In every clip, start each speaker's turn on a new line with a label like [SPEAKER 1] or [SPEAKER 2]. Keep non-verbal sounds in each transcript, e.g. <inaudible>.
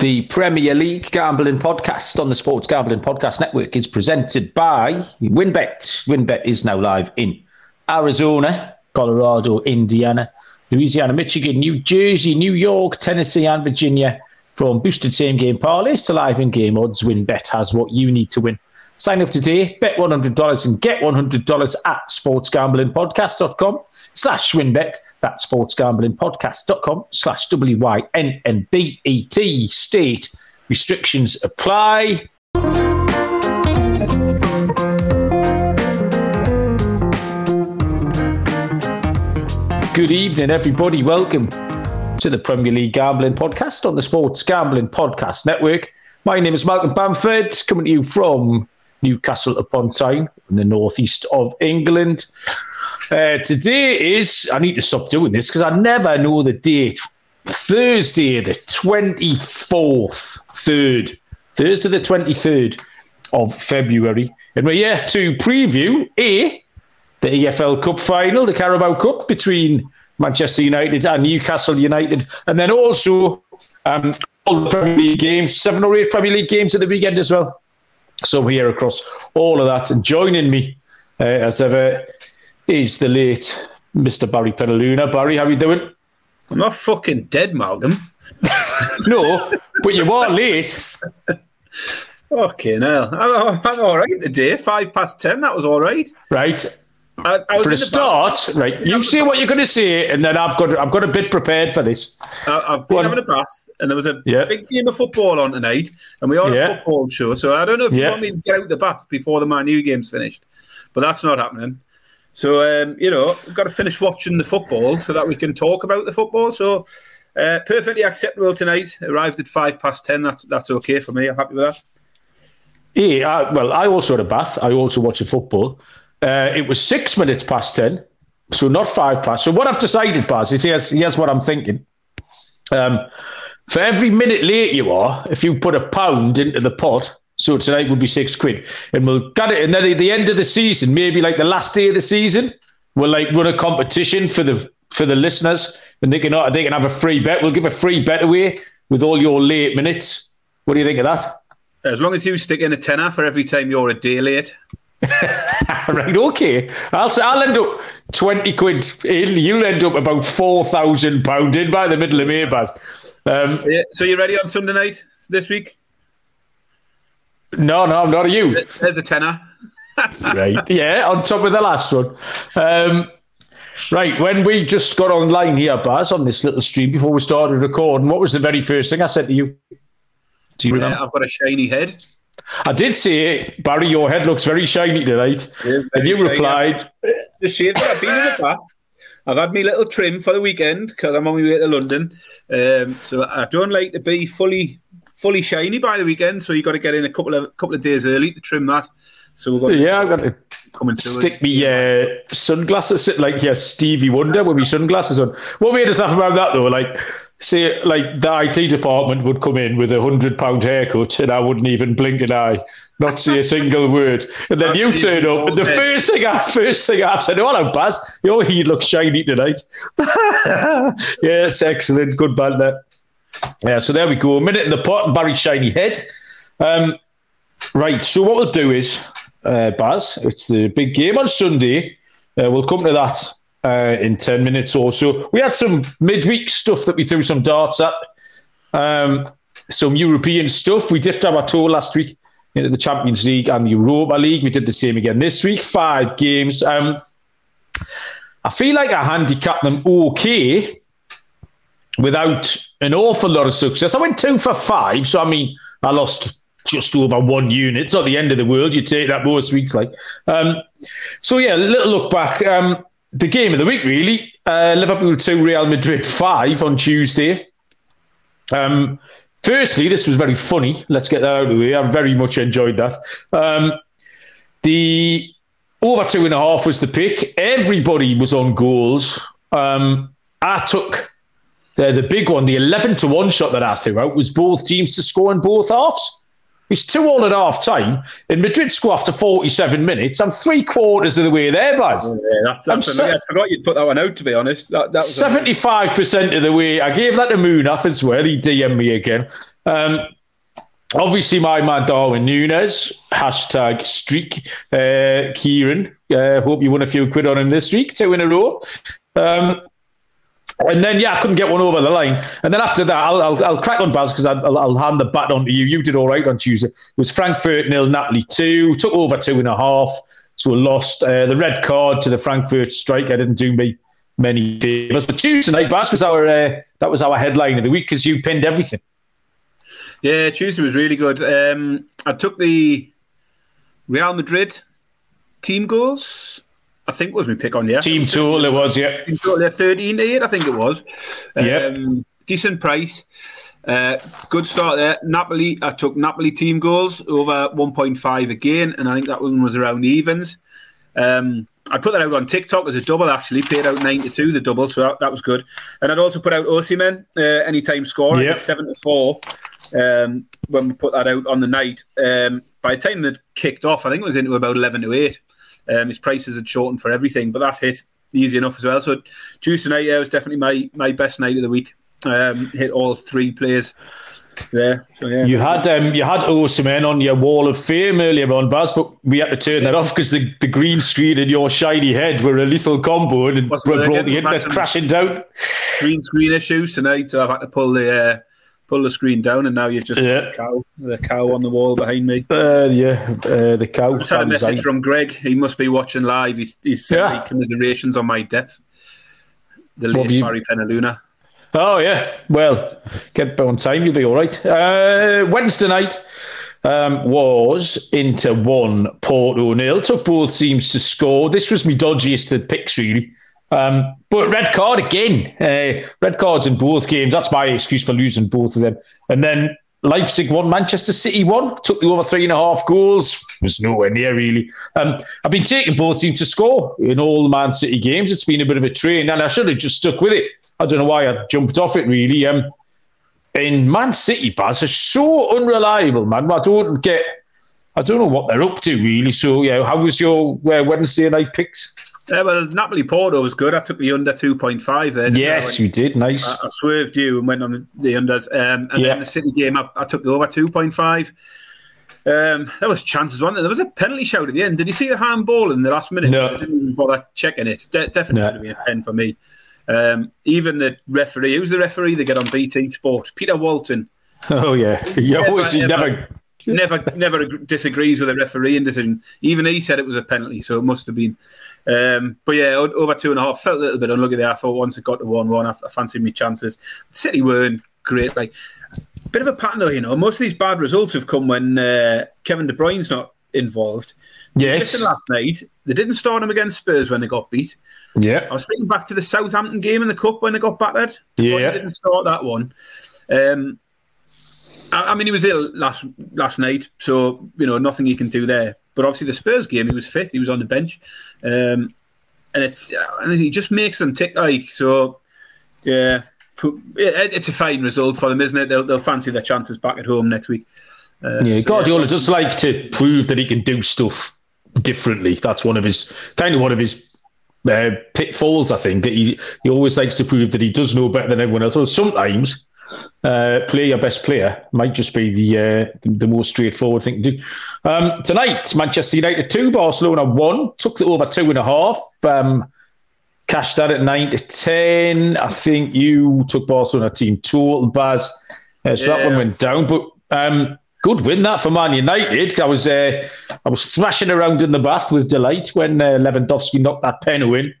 [SPEAKER 1] The Premier League Gambling Podcast on the Sports Gambling Podcast Network is presented by WynnBET. WynnBET is now live in Arizona, Colorado, Indiana, Louisiana, Michigan, New Jersey, New York, Tennessee, and Virginia. From boosted same game parlays to live in game odds, WynnBET has what you need to win. Sign up today, bet $100 and get $100 at sportsgamblingpodcast.com slash wynnbet. That's sportsgamblingpodcast.com slash W-Y-N-N-B-E-T. State restrictions apply. Good evening, everybody. Welcome to the Premier League Gambling Podcast on the Sports Gambling Podcast Network. My name is Malcolm Bamford, coming to you from Newcastle upon Tyne in the northeast of England. Uh, today is, I need to stop doing this because I never know the date. Thursday, the 24th, 3rd, Thursday, the 23rd of February. And we're here to preview A, the EFL Cup final, the Carabao Cup between Manchester United and Newcastle United, and then also um, all the Premier League games, seven or eight Premier League games at the weekend as well. So here across all of that, and joining me uh, as ever is the late Mr. Barry Penaluna. Barry, how are you doing?
[SPEAKER 2] I'm not fucking dead, Malcolm. <laughs>
[SPEAKER 1] no, but you are late.
[SPEAKER 2] Fucking hell. I'm, I'm all right today. Five past ten, that was all right.
[SPEAKER 1] Right. I, I for a start, bath. right? You say what you're going to say, and then I've got I've got a bit prepared for this.
[SPEAKER 2] I, have been having a bath, and there was a yeah. big game of football on tonight, and we are yeah. a football show. So I don't know if yeah. you want me to get out the bath before the Man U game's finished, but that's not happening. So um, you know, we've got to finish watching the football so that we can talk about the football. So uh, perfectly acceptable tonight. Arrived at five past ten. That's that's okay for me. I'm happy with that.
[SPEAKER 1] Yeah, I, well, I also had a bath. I also watched the football. Uh, it was six minutes past 10, so not five past. So what I've decided, Baz, is here's, here's what I'm thinking. Um, for every minute late you are, if you put a pound into the pot, so tonight would be six quid, and we'll get it. And then at the end of the season, maybe like the last day of the season, we'll like run a competition for the for the listeners, and they can they can have a free bet. We'll give a free bet away with all your late minutes. What do you think of that?
[SPEAKER 2] As long as you stick in a tenner for every time you're a day late.
[SPEAKER 1] Right, okay. I'll I'll end up twenty quid in. You'll end up about four thousand pound in by the middle of May, Baz.
[SPEAKER 2] Um, yeah, so you ready on Sunday night this week?
[SPEAKER 1] No, no, I'm not. Are you?
[SPEAKER 2] There's a tenner. <laughs>
[SPEAKER 1] right. Yeah, on top of the last one. Um, right. When we just got online here, Baz, on this little stream before we started recording, what was the very first thing I said to you?
[SPEAKER 2] Do you remember? I've got a shiny head.
[SPEAKER 1] I did say, Barry, your head looks very shiny tonight. And you shiny. replied,
[SPEAKER 2] The shave that I've been in the bath. I've had my little trim for the weekend because I'm on my way to London. Um, so I don't like to be fully fully shiny by the weekend. So you've got to get in a couple of couple of days early to trim that. So we've got
[SPEAKER 1] yeah, I've got to come and stick me uh, sunglasses like yeah Stevie Wonder with my sunglasses on. What made us laugh about that though? Like say like the IT department would come in with a hundred pound haircut and I wouldn't even blink an eye, not say a single <laughs> word. And then you turn up and the first thing I first thing I said, Oh hello Baz, your head looks shiny tonight. <laughs> yes, excellent, good banter. Yeah, so there we go. A minute in the pot and Barry shiny head. Um, right, so what we'll do is, uh, Baz, it's the big game on Sunday. Uh, we'll come to that uh, in 10 minutes or so. We had some midweek stuff that we threw some darts at, um, some European stuff. We dipped our toe last week into the Champions League and the Europa League. We did the same again this week, five games. Um, I feel like I handicapped them okay without an awful lot of success. I went two for five, so I mean, I lost just over one unit. It's not the end of the world. You take that most weeks, like. Um, so yeah, a little look back. Um, the game of the week, really. Uh, Liverpool 2, Real Madrid 5 on Tuesday. Um, firstly, this was very funny. Let's get that out of the way. I very much enjoyed that. Um, the over two and a half was the pick. Everybody was on goals. Um, I took the, the big one, the 11 to 1 shot that I threw out was both teams to score in both halves. It's two all at half time, and Madrid score after 47 minutes. I'm three quarters of the way there, Baz.
[SPEAKER 2] Oh, yeah, that's, that's se- I forgot you'd put that one out, to be honest. That, that
[SPEAKER 1] 75% of the way. I gave that to Munaf as well. He DM'd me again. Um, obviously, my man Darwin Nunez, hashtag streak. Uh, Kieran, uh, hope you won a few quid on him this week, two in a row. Um, and then, yeah, I couldn't get one over the line. And then after that, I'll, I'll, I'll crack on, Baz, because I'll, I'll, hand the bat on to you. You did all right on Tuesday. It was Frankfurt nil, Napoli two, took over two and a half, so lost. Uh, the red card to the Frankfurt strike. I didn't do me many favors. But Tuesday night, Baz, was our, uh, that was our headline of the week because you pinned everything.
[SPEAKER 2] Yeah, Tuesday was really good. Um, I took the Real Madrid team goals I think was my pick on, yeah.
[SPEAKER 1] Team tool, it was, yeah.
[SPEAKER 2] Team yeah, 13 to 8, I think it was.
[SPEAKER 1] Yeah.
[SPEAKER 2] Um, decent price. Uh, good start there. Napoli, I took Napoli team goals over 1.5 again, and I think that one was around evens. Um, I put that out on TikTok as a double, actually, paid out 9 to 2, the double, so that, that was good. And I'd also put out Osimhen, uh, anytime scoring, yep. 7 to 4, um, when we put that out on the night. Um, by the time that kicked off, I think it was into about 11 to 8. Um, his prices had shortened for everything, but that hit easy enough as well. So Tuesday night, yeah, was definitely my my best night of the week. Um, hit all three players there. So yeah,
[SPEAKER 1] you had um, you had Osimhen on your wall of fame earlier on, Baz, but we had to turn that off because the, the green screen and your shiny head were a lethal combo and brought the internet crashing down.
[SPEAKER 2] Green screen issues tonight, so I've had to pull the. Uh, pull the screen down, and now you've just yeah. the cow, the cow on the wall behind me.
[SPEAKER 1] Uh, yeah, uh, the cow.
[SPEAKER 2] I just had a message from Greg. He must be watching live. He's, he's sent yeah. commiserations on my death. The late you... Barry Penaluna.
[SPEAKER 1] Oh yeah, well, get on time. You'll be all right. Uh, Wednesday night um, was Inter one, Porto nil. Took both teams to score. This was me dodgiest of picks really. Um, but red card again. Uh, red cards in both games. That's my excuse for losing both of them. And then Leipzig won, Manchester City won, took the over three and a half goals. Was nowhere near really. Um, I've been taking both teams to score in all the Man City games. It's been a bit of a train, and I should have just stuck with it. I don't know why I jumped off it really. Um, in Man City, Baz are so unreliable, man. I don't get. I don't know what they're up to really. So yeah, how was your uh, Wednesday night picks?
[SPEAKER 2] Yeah, well, Napoli Porto was good. I took the under 2.5 there.
[SPEAKER 1] Yes, you did. Nice.
[SPEAKER 2] I, I, swerved you and went on the unders. Um, and yeah. then the City game, I, I took the over 2.5. Um, there was chances, wasn't there? There was a penalty shout at the end. Did you see the handball in the last minute?
[SPEAKER 1] No.
[SPEAKER 2] I didn't even bother checking it. De- definitely no. should have been a pen for me. Um, even the referee, who's the referee they get on BT Sport? Peter Walton.
[SPEAKER 1] Oh, yeah. <laughs> He always, he never
[SPEAKER 2] never never disagrees with a refereeing decision. Even he said it was a penalty, so it must have been. Um, but yeah, over two and a half felt a little bit unlucky there. I thought once it got to one one, I, I fancied me chances. City weren't great. Like bit of a pattern though, you know. Most of these bad results have come when uh, Kevin De Bruyne's not involved.
[SPEAKER 1] Yes.
[SPEAKER 2] Last night, they didn't start him against Spurs when they got beat.
[SPEAKER 1] Yeah.
[SPEAKER 2] I was thinking back to the Southampton game in the cup when they got battered.
[SPEAKER 1] De yeah.
[SPEAKER 2] didn't start that one. Um, I, I mean, he was ill last last night, so you know nothing he can do there. But obviously, the Spurs game, he was fit. He was on the bench, um, and it's and he just makes them tick. Like so, yeah, it's a fine result for them, isn't it? They'll, they'll fancy their chances back at home next week.
[SPEAKER 1] Uh, yeah, so, Guardiola yeah. does like to prove that he can do stuff differently. That's one of his kind of one of his uh, pitfalls, I think. That he he always likes to prove that he does know better than everyone else. So sometimes uh, play your best player might just be the, uh, the, most straightforward thing to do. Um, tonight, Manchester United two, Barcelona one, took the over two and a half. Um, cashed that at nine to ten. I think you took Barcelona team total, Baz. Uh, so yeah. that one went down, but um, good win that for Man United. I was uh, I was thrashing around in the bath with delight when uh, Lewandowski knocked that pen in,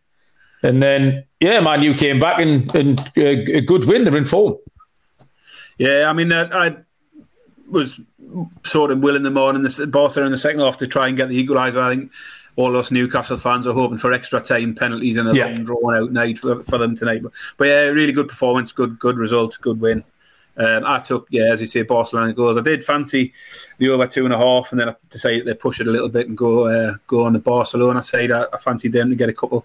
[SPEAKER 1] and then yeah, Man U came back and and uh, a good win. They're in form.
[SPEAKER 2] Yeah, I mean, uh, I was sort of willing them on in the Barca in the second half to try and get the equaliser. I think all us Newcastle fans are hoping for extra time penalties and a yeah. long drawn out night for, for them tonight. But, but, yeah, really good performance, good good result, good win. Um, I took, yeah, as you say, Barcelona goals. I did fancy the over two and a half, and then I decided to push it a little bit and go uh, go on the Barcelona side. I, I fancied them to get a couple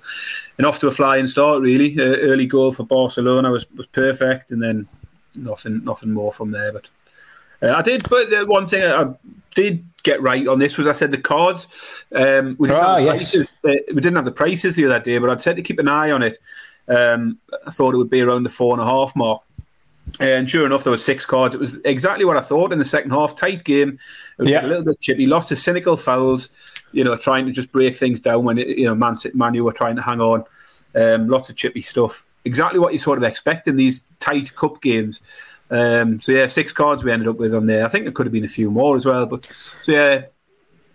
[SPEAKER 2] and off to a flying start. Really, uh, early goal for Barcelona was was perfect, and then nothing nothing more from there. But Uh, I did, but the one thing I did get right on this was I said the cards. Um, we, didn't ah, yes. uh, we didn't have the prices the other day, but I'd said to keep an eye on it. Um, I thought it would be around the four and a half mark. And sure enough, there were six cards. It was exactly what I thought in the second half. Tight game. It was yeah. a little bit chippy. Lots of cynical fouls. You know, trying to just break things down when it, you know Man City, Man U were trying to hang on. Um, lots of chippy stuff. Exactly what you sort of expect in these tight cup games. Um, so yeah, six cards we ended up with on there. I think there could have been a few more as well. But so yeah,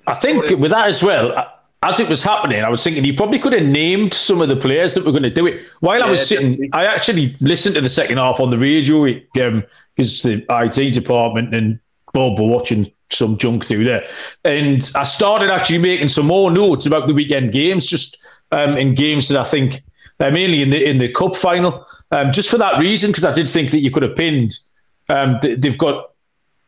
[SPEAKER 1] I think with that as well. As it was happening, I was thinking you probably could have named some of the players that were going to do it. While yeah, I was sitting, definitely. I actually listened to the second half on the radio because um, the IT department and Bob were watching some junk through there, and I started actually making some more notes about the weekend games, just um, in games that I think uh, mainly in the in the cup final. Um, just for that reason, because I did think that you could have pinned. Um, they've got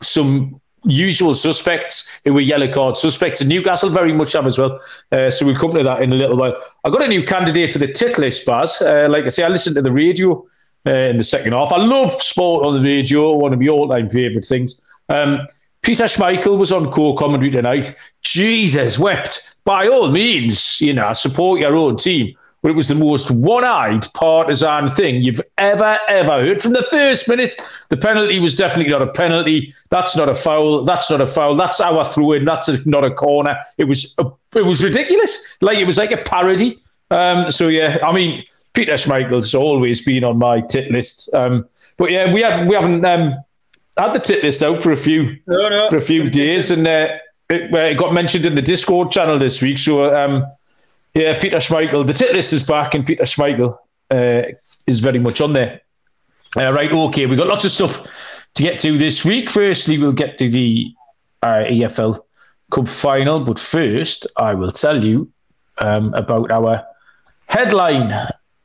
[SPEAKER 1] some usual suspects who were yellow card suspects, and Newcastle very much have as well. Uh, so we'll come to that in a little while. I got a new candidate for the tit list, Baz. Uh, like I say, I listened to the radio uh, in the second half. I love sport on the radio, one of my all-time favourite things. Um, Peter Schmeichel was on co-commentary tonight. Jesus, wept. By all means, you know, support your own team but it was the most one-eyed partisan thing you've ever ever heard from the first minute. The penalty was definitely not a penalty. That's not a foul. That's not a foul. That's our throw in. That's a, not a corner. It was a, it was ridiculous. Like it was like a parody. Um, so yeah, I mean, Peter Schmeichel's always been on my tit list. Um, but yeah, we have we haven't um, had the tit list out for a few no, no. for a few days, and uh, it, uh, it, got mentioned in the Discord channel this week. So um, yeah, Peter Schmeichel. The tit list is back, and Peter Schmeichel uh, is very much on there. Uh, right, okay, we've got lots of stuff to get to this week. Firstly, we'll get to the uh, EFL Cup final, but first, I will tell you um, about our headline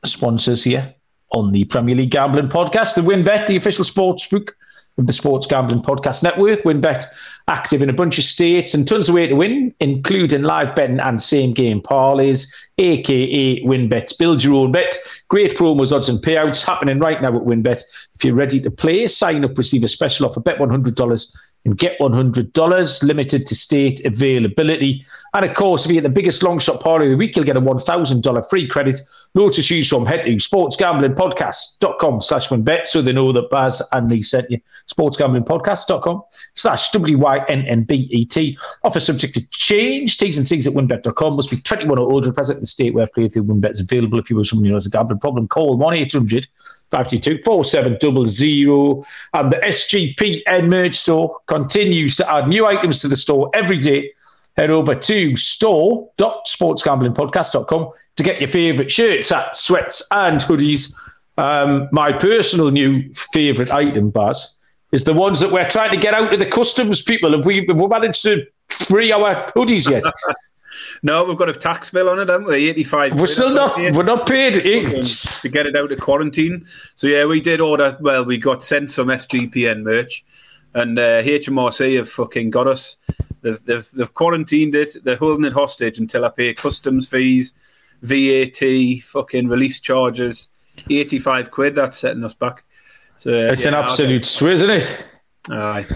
[SPEAKER 1] sponsors here on the Premier League Gambling Podcast, the WynnBET, the official sports book of the Sports Gambling Podcast Network. WynnBET active in a bunch of states and tons of way to win, including live betting and same game parlays, aka WynnBET. Build your own bet. Great promos, odds, and payouts happening right now at WynnBET. If you're ready to play, sign up, receive a special offer, bet $100 and get $100, limited to state availability. And of course, if you get the biggest long shot parlay of the week, you'll get a $1,000 free credit Loads to choose from. Head to sportsgamblingpodcast.com slash wynnbet so they know that Baz and me sent you. Sportsgamblingpodcast.com slash W-Y-N-N-B-E-T. Offer subject to change. T's and C's at wynnbet.com. Must be 21 or older present in the state where play through wynnbet is available. If you were someone who has a gambling problem, call 1-800 522 4700. And the SGPN merch store continues to add new items to the store every day head over to store.sportsgamblingpodcast.com to get your favourite shirts, hats, sweats, and hoodies. Um, my personal new favourite item, Baz, is the ones that we're trying to get out to the customs people. Have we, have we managed to free our hoodies yet? <laughs>
[SPEAKER 2] no, we've got a tax bill on it, haven't we? 85
[SPEAKER 1] We're still not, we're not paid
[SPEAKER 2] to get it out of quarantine. So, yeah, we did order, well, we got sent some SGPN merch and uh, HMRC have fucking got us. They've, they've, they've quarantined it. They're holding it hostage until I pay customs fees, VAT, fucking release charges. 85 quid, that's setting us back.
[SPEAKER 1] So It's yeah, an absolute swizz, isn't it?
[SPEAKER 2] Aye.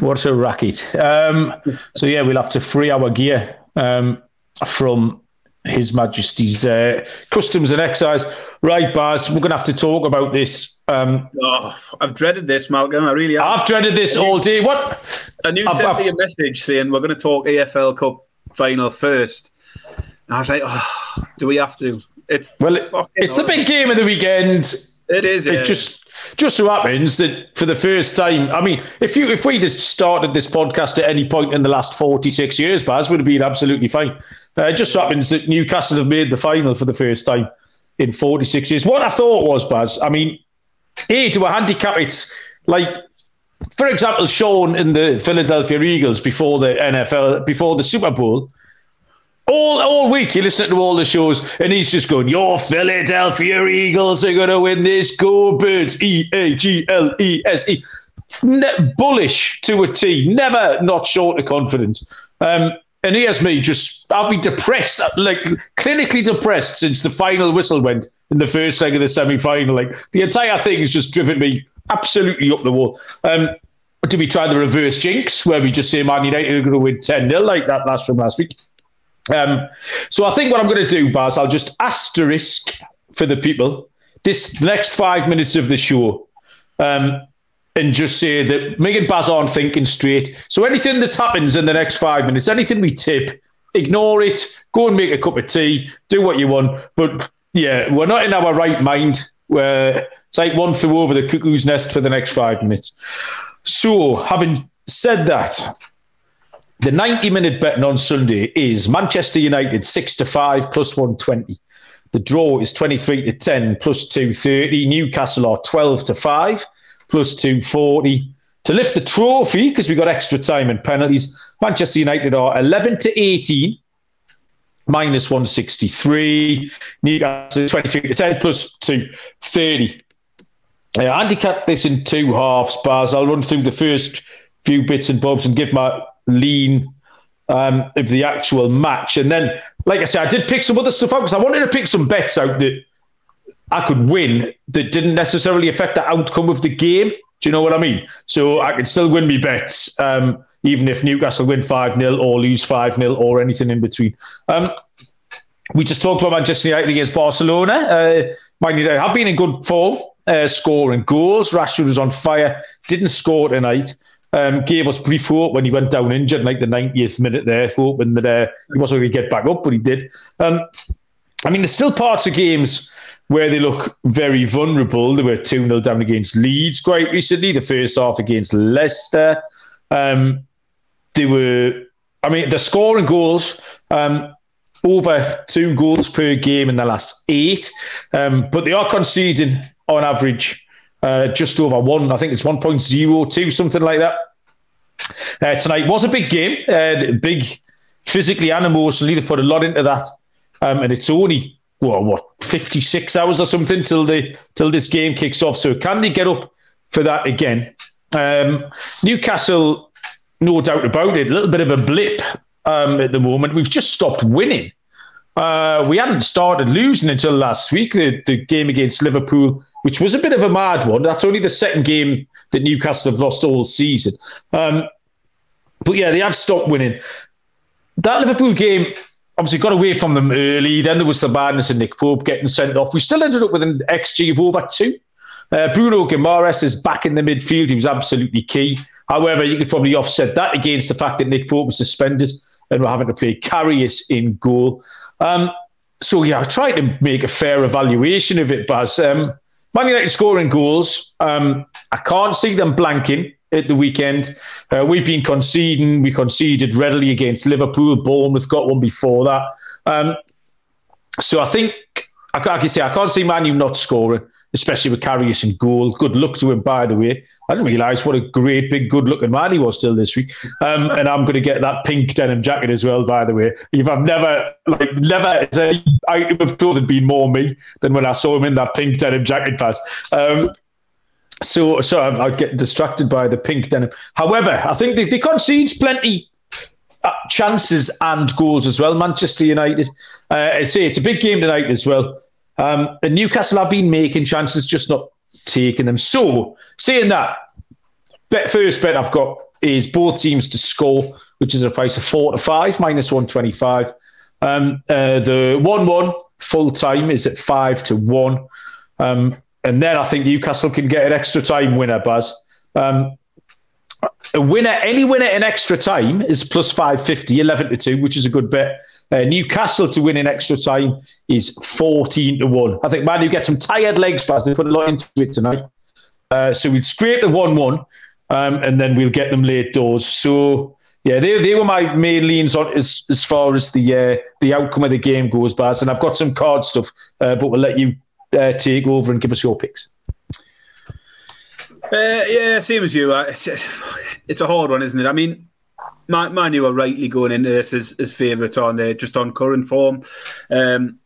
[SPEAKER 1] What a racket. Um, so, yeah, we'll have to free our gear um, from His Majesty's uh, Customs and Excise. Right, Baz, we're going to have to talk about this um,
[SPEAKER 2] oh, I've dreaded this, Malcolm. I really have.
[SPEAKER 1] I've dreaded this all day. What?
[SPEAKER 2] And you I've, sent me a message saying we're going to talk EFL Cup final first. And I was like, oh, do we have to?
[SPEAKER 1] It's well, it, it's the big game of the weekend.
[SPEAKER 2] It is.
[SPEAKER 1] It just just so happens that for the first time, I mean, if you if we'd have started this podcast at any point in the last forty six years, Baz would have been absolutely fine. Uh, it just so happens that Newcastle have made the final for the first time in forty six years. What I thought was, Baz, I mean, hey, to a handicap, it's like, for example, Sean in the Philadelphia Eagles before the NFL, before the Super Bowl. All, all week you listen to all the shows and he's just going, Your Philadelphia Eagles are going to win this. Go Birds. E A G L E S E. Bullish to a T. Never not short of confidence. Um, and here's me just, I'll be depressed, like clinically depressed since the final whistle went in the first leg of the semi final. Like the entire thing has just driven me absolutely up the wall. Um, do we try the reverse jinx where we just say Man United are going to win 10 0 like that last from last week? Um, so I think what I'm going to do, Baz, I'll just asterisk for the people this next five minutes of the show um, and just say that me and Baz aren't thinking straight. So anything that happens in the next five minutes, anything we tip, ignore it, go and make a cup of tea, do what you want. But yeah, we're not in our right mind. Where it's like one flew over the cuckoo's nest for the next five minutes. So, having said that, the 90 minute betting on Sunday is Manchester United 6 to 5 plus 120. The draw is 23 to 10 plus 230. Newcastle are 12 to 5 plus 240. To lift the trophy, because we got extra time and penalties, Manchester United are 11 to 18 minus 163. Newcastle 23 to 10 plus 230. I handicap this in two halves, Baz. I'll run through the first few bits and bobs and give my lean um, of the actual match. And then, like I said, I did pick some other stuff out because I wanted to pick some bets out that I could win that didn't necessarily affect the outcome of the game. Do you know what I mean? So I could still win me bets, um, even if Newcastle win 5 0 or lose 5 0 or anything in between. Um, we just talked about Manchester United against Barcelona. Uh, Man United have been in good form, uh, scoring goals. Rashford was on fire, didn't score tonight. Um, gave us brief hope when he went down injured, like the 90th minute there, hoping that uh, he wasn't going to get back up, but he did. Um, I mean, there's still parts of games where they look very vulnerable. They were 2 0 down against Leeds quite recently, the first half against Leicester. Um, they were, I mean, they're scoring goals. Um, over two goals per game in the last eight, um, but they are conceding on average uh, just over one. I think it's 1.02, something like that. Uh, tonight was a big game, uh, big physically and emotionally. They've put a lot into that, um, and it's only well, what 56 hours or something till the till this game kicks off. So can they get up for that again? Um, Newcastle, no doubt about it, a little bit of a blip um, at the moment. We've just stopped winning. Uh, we hadn't started losing until last week, the, the game against Liverpool which was a bit of a mad one. That's only the second game that Newcastle have lost all season. Um, but yeah, they have stopped winning. That Liverpool game obviously got away from them early. Then there was the madness of Nick Pope getting sent off. We still ended up with an XG of over two. Uh, Bruno Guimaraes is back in the midfield. He was absolutely key. However, you could probably offset that against the fact that Nick Pope was suspended and we're having to play Karius in goal. Um, so yeah, I tried to make a fair evaluation of it, Baz. Um, Man United scoring goals. Um, I can't see them blanking at the weekend. Uh, we've been conceding. We conceded readily against Liverpool. Bournemouth got one before that. Um, so I think I, I can say I can't see Man U not scoring especially with Karius and goal. Good luck to him, by the way. I didn't realise what a great, big, good looking man he was still this week. Um, and I'm going to get that pink denim jacket as well, by the way. If I've never, like, never has any item of clothing been more me than when I saw him in that pink denim jacket pass. Um, so, so I, I get distracted by the pink denim. However, I think they, they concede plenty uh, chances and goals as well. Manchester United. Uh, I say it's a big game tonight as well. Um, and Newcastle have been making chances, just not taking them. So, saying that, bet first bet I've got is both teams to score, which is a price of four to five, minus one twenty five. Um, uh, the one one full time is at five to one, um, and then I think Newcastle can get an extra time winner, Baz. Um, a winner, any winner in extra time is plus 550, 11 to 2, which is a good bet. Uh, Newcastle to win in extra time is 14 to 1. I think Man Manu get some tired legs fast. They put a lot into it tonight. Uh, so we'd scrape the 1 1 um, and then we'll get them late doors. So, yeah, they, they were my main leans on as, as far as the uh, the outcome of the game goes, Baz. And I've got some card stuff, uh, but we'll let you uh, take over and give us your picks.
[SPEAKER 2] Uh, yeah, same as you. It's a hard one, isn't it? I mean, Man, Man are rightly going into this as, as favourites on there, just on current form. Um,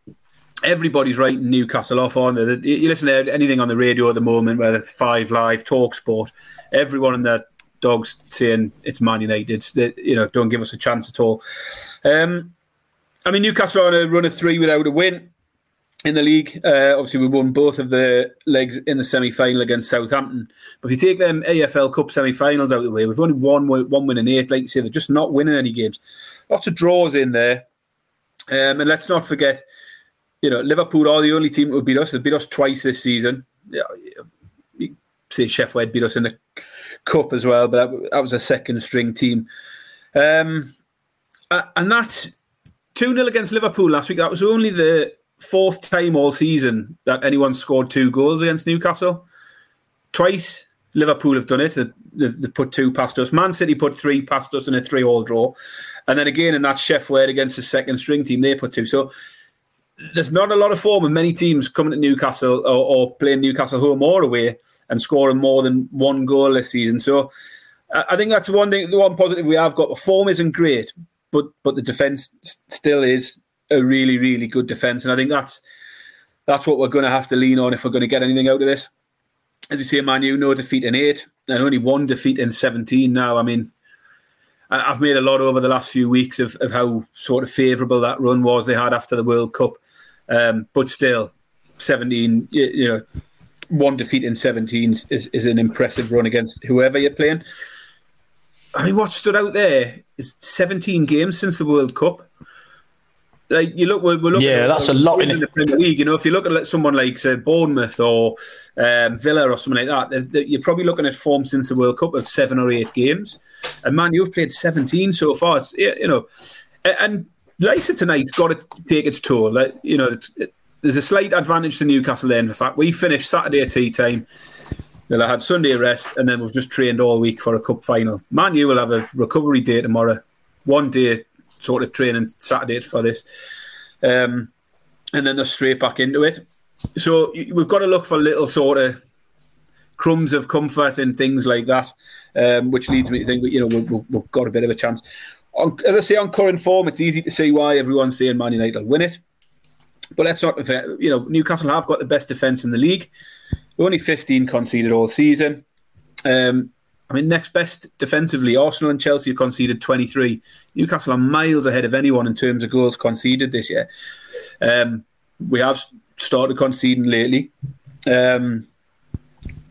[SPEAKER 2] everybody's writing Newcastle off on there. You listen to anything on the radio at the moment, whether it's Five Live, Talk Sport, everyone in their dogs saying it's Man United. That you know, don't give us a chance at all. Um, I mean, Newcastle are on a run of three without a win. In the league. Uh, obviously, we won both of the legs in the semi final against Southampton. But if you take them EFL Cup semi finals out of the way, we've only won one win in eight. Like you say, they're just not winning any games. Lots of draws in there. Um, and let's not forget, you know, Liverpool are the only team who beat us. They beat us twice this season. Yeah, say Sheffield beat us in the cup as well, but that, that was a second string team. Um, and that 2 0 against Liverpool last week, that was only the fourth time all season that anyone scored two goals against Newcastle. Twice Liverpool have done it. They, put two past us. Man City put three past us in a three-all draw, and then again in that Chef Sheffield against the second string team, they put two. So there's not a lot of form of many teams coming to Newcastle or, or, playing Newcastle home or away and scoring more than one goal this season. So I think that's one thing. The one positive we have got. The form isn't great, but but the defense still is a really really good defense, and I think that's that's what we're going to have to lean on if we're going to get anything out of this. As you say, Manu, no defeat in eight, and only one defeat in seventeen now. I mean, I've made a lot over the last few weeks of, of how sort of favourable that run was they had after the World Cup, um, but still, seventeen, you, you know, one defeat in seventeen is, is an impressive run against whoever you're playing. I mean, what stood out there is 17 games since the World Cup. Like you look, we're, we're looking.
[SPEAKER 1] Yeah,
[SPEAKER 2] at,
[SPEAKER 1] that's a lot in,
[SPEAKER 2] in the Premier League. You know, if you look at someone like say Bournemouth or um, Villa or something like that, you're probably looking at form since the World Cup of seven or eight games. And man, you've played 17 so far. It's, you know, and Leicester tonight's got to take its toll. Like, you know, there's a slight advantage to Newcastle then. The fact we finished Saturday at tea time They'll have had Sunday rest, and then we've just trained all week for a cup final. Man you will have a recovery day tomorrow, one day sort of training Saturday for this, um, and then they're straight back into it. So we've got to look for little sort of crumbs of comfort and things like that, um, which leads me to think that you know we've, we've, got a bit of a chance. On, as I say, on current form, it's easy to see why everyone's saying Man United will win it. But let's not, you know, Newcastle have got the best defence in the league. Only 15 conceded all season. Um, I mean, next best defensively, Arsenal and Chelsea have conceded 23. Newcastle are miles ahead of anyone in terms of goals conceded this year. Um, we have started conceding lately. Um,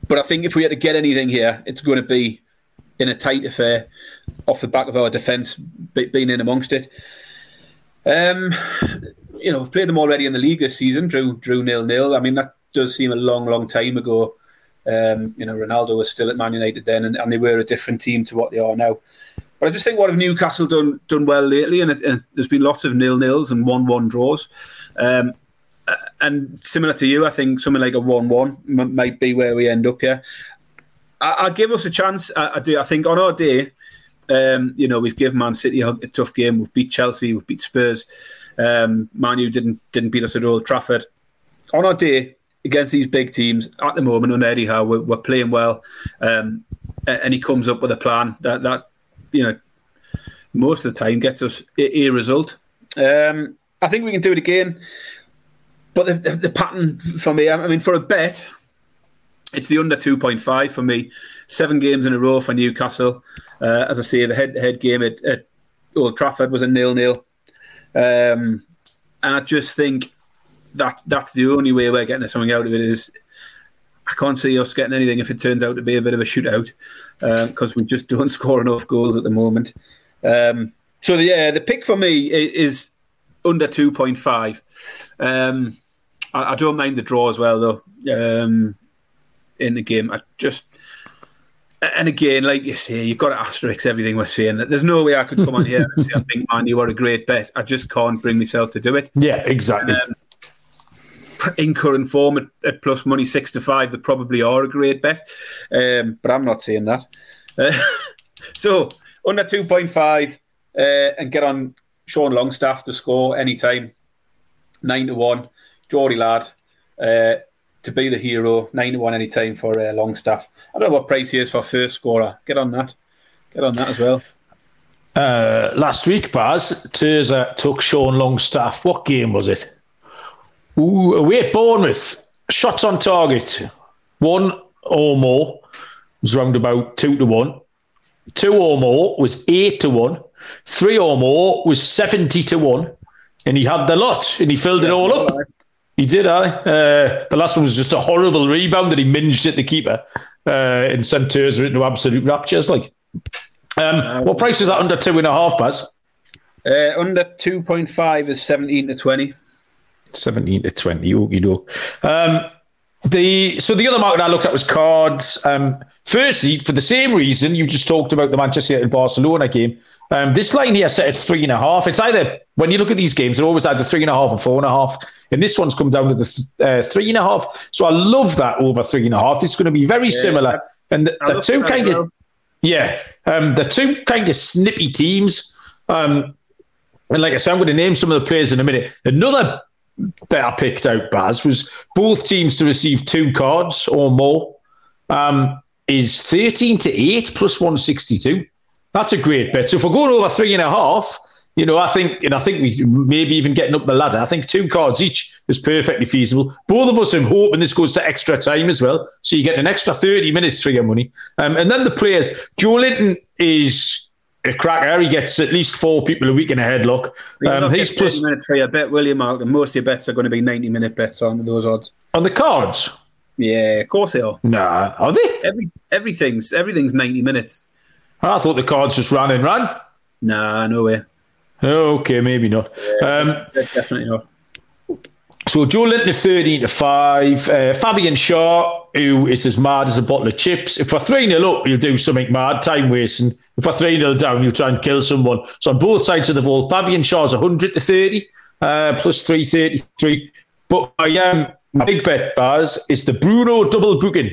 [SPEAKER 2] but I think if we had to get anything here, it's going to be in a tight affair off the back of our defence being in amongst it. Um, you know, we've played them already in the league this season, drew drew nil nil. I mean, that does seem a long, long time ago. Um, you know, Ronaldo was still at Man United then, and, and, they were a different team to what they are now. But I just think what have Newcastle done done well lately, and, it, and there's been lots of nil nils and one one draws. Um, and similar to you, I think something like a one-one might be where we end up here. I, give us a chance. I, I, do. I think on our day, um, you know, we've given Man City a, a, tough game. We've beat Chelsea. We've beat Spurs. Um, Man U didn't didn't beat us at Old Trafford. On our day, against these big teams at the moment on Eddie Howe, we're, we're playing well, um, and he comes up with a plan that that you know most of the time gets us a, a result. Um, I think we can do it again, but the, the, the, pattern for me, I mean, for a bet, it's the under two point five for me. Seven games in a row for Newcastle. Uh, as I say, the head-to-head game at, at Old Trafford was a nil-nil, um, and I just think that that's the only way we're getting something out of it is I can't see us getting anything if it turns out to be a bit of a shootout because uh, we just don't <laughs> score enough goals at the moment. Um, so the, yeah, the pick for me is under two point five. Um, I, I, don't mind the draw as well though. Um, in the game, I just and again, like you say, you've got to asterisk everything we're saying. There's no way I could come on here and say, I think, man, you are a great bet. I just can't bring myself to do it.
[SPEAKER 1] Yeah, exactly. Um,
[SPEAKER 2] in current form at, at, plus money six to five, they probably are a great bet. Um, but I'm not saying that. Uh, <laughs> so under two point five uh, and get on Sean Longstaff to score anytime. Nine to one, Geordie lad uh, to be the hero. Nine to one anytime for uh, Longstaff. I don't know what price he is for first scorer. Get on that. Get on that as well.
[SPEAKER 1] Uh, last week, Baz, Terza took Sean Longstaff. What game was it? Ooh, away at Bournemouth. Shots on target. One or more was round about two to one. Two or more was eight to one. Three or more was 70 to one. And he had the lot and he filled yeah, it all up. He did, I. Uh, the last one was just a horrible rebound that he minged at the keeper uh, and sent Terza into absolute raptures. Like, um, um, what price is that under two and a half, Baz?
[SPEAKER 2] Uh, under 2.5 is 17 to 20.
[SPEAKER 1] 17 to 20, okie doke. Um, the so the other market I looked at was cards. Um, firstly, for the same reason you just talked about the Manchester United Barcelona game. Um, this line here set at three and a half. It's either when you look at these games, they're always either three and a half or four and a half. And this one's come down to the th- uh, three and a half. So I love that over three and a half. This is going to be very yeah, similar. And the, the two kind of well. yeah, um, the two kind of snippy teams. Um, and like I said, I'm going to name some of the players in a minute. Another that I picked out, Baz, was both teams to receive two cards or more. Um, is 13 to 8 plus 162. That's a great bet. So if we're going over three and a half, you know, I think, and I think we maybe even getting up the ladder. I think two cards each is perfectly feasible. Both of us are hoping this goes to extra time as well, so you get an extra thirty minutes for your money. Um, and then the players, Joelinton is a cracker. He gets at least four people a week in a headlock.
[SPEAKER 2] Um, he's plus minutes for your bet, William Mark? And most of your bets are going to be ninety minute bets on those odds
[SPEAKER 1] on the cards.
[SPEAKER 2] Yeah, of course they are.
[SPEAKER 1] Nah, are they?
[SPEAKER 2] Every everything's everything's ninety minutes.
[SPEAKER 1] I thought the cards just ran and ran.
[SPEAKER 2] Nah, no way.
[SPEAKER 1] Okay, maybe not.
[SPEAKER 2] Yeah, um, definitely not.
[SPEAKER 1] So Joelinton 13 to 5. Uh, Fabian Schär, who is as mad as a bottle of chips. If we're 3 0 up, you'll do something mad, time wasting. If we're 3 0 down, you'll try and kill someone. So on both sides of the ball, Fabian Schär's 100 to 30, uh, plus 333. But my, um, my big bet, Baz, is the Bruno double booking.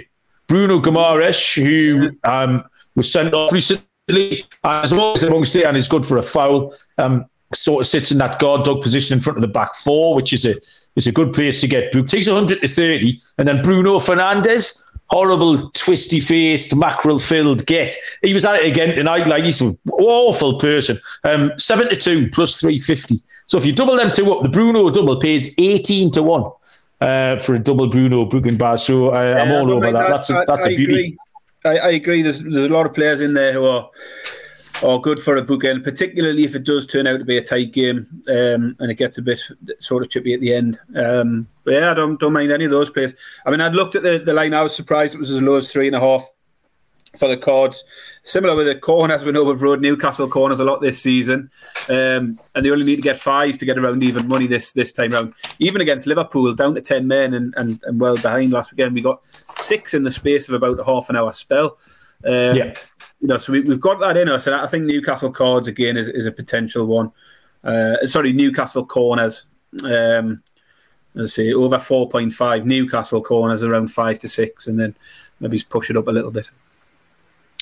[SPEAKER 1] Bruno Guimaraes, who um, was sent off recently, as well as amongst it, and is good for a foul. Um, sort of sits in that guard dog position in front of the back four, which is a is a good place to get booked. Takes 100 to 30, and then Bruno Fernandes, horrible, twisty faced, mackerel filled get. He was at it again tonight, like he's an awful person. Um, 7 to 2 plus 350. So if you double them two up, the Bruno double pays 18 to 1 uh, for a double Bruno bar. So uh, yeah, I'm all over that. that. That's a, that's I, a beauty.
[SPEAKER 2] Agree. I, I agree. There's, there's a lot of players in there who are or good for a bookend, particularly if it does turn out to be a tight game um, and it gets a bit sort of chippy at the end. Um, but yeah, I don't don't mind any of those plays. I mean, I'd looked at the, the line. I was surprised it was as low as three and a half for the cards. Similar with the corners, we know we've rode Newcastle corners a lot this season, um, and they only need to get five to get around even money this this time round. Even against Liverpool, down to ten men and, and, and well behind last weekend, we got six in the space of about a half an hour spell. Um, yeah you know, so we, have got that in us, and I think Newcastle cards again is, is a potential one. Uh, sorry, Newcastle corners. Um, let's see, over four point five. Newcastle corners around five to six, and then maybe push it up a little bit.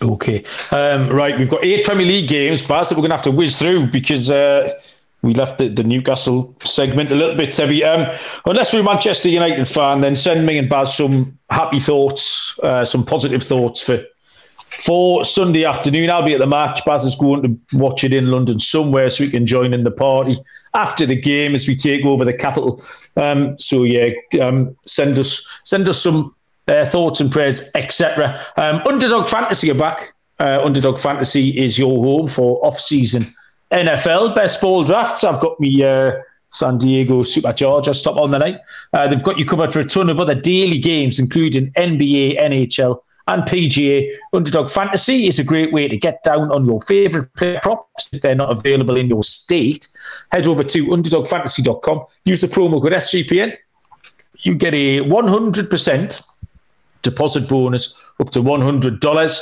[SPEAKER 1] Okay, um, right. We've got eight Premier League games, Baz, that we're going to have to whiz through because uh, we left the, the, Newcastle segment a little bit heavy. Um, unless we're Manchester United fan, then send me and Baz some happy thoughts, uh, some positive thoughts for for Sunday afternoon. I'll be at the match. Baz is going to watch it in London somewhere so we can join in the party after the game as we take over the capital. Um, so yeah, um, send us send us some uh, thoughts and prayers, etc. Um, Underdog Fantasy are back. Uh, Underdog Fantasy is your home for off-season NFL best ball drafts. I've got me. Uh, San Diego Superchargers top on the night. Uh, they've got you covered for a ton of other daily games, including NBA, NHL, and PGA. Underdog Fantasy is a great way to get down on your favourite player props if they're not available in your state. Head over to underdogfantasy.com, use the promo code SGPN. You get a 100% deposit bonus up to $100.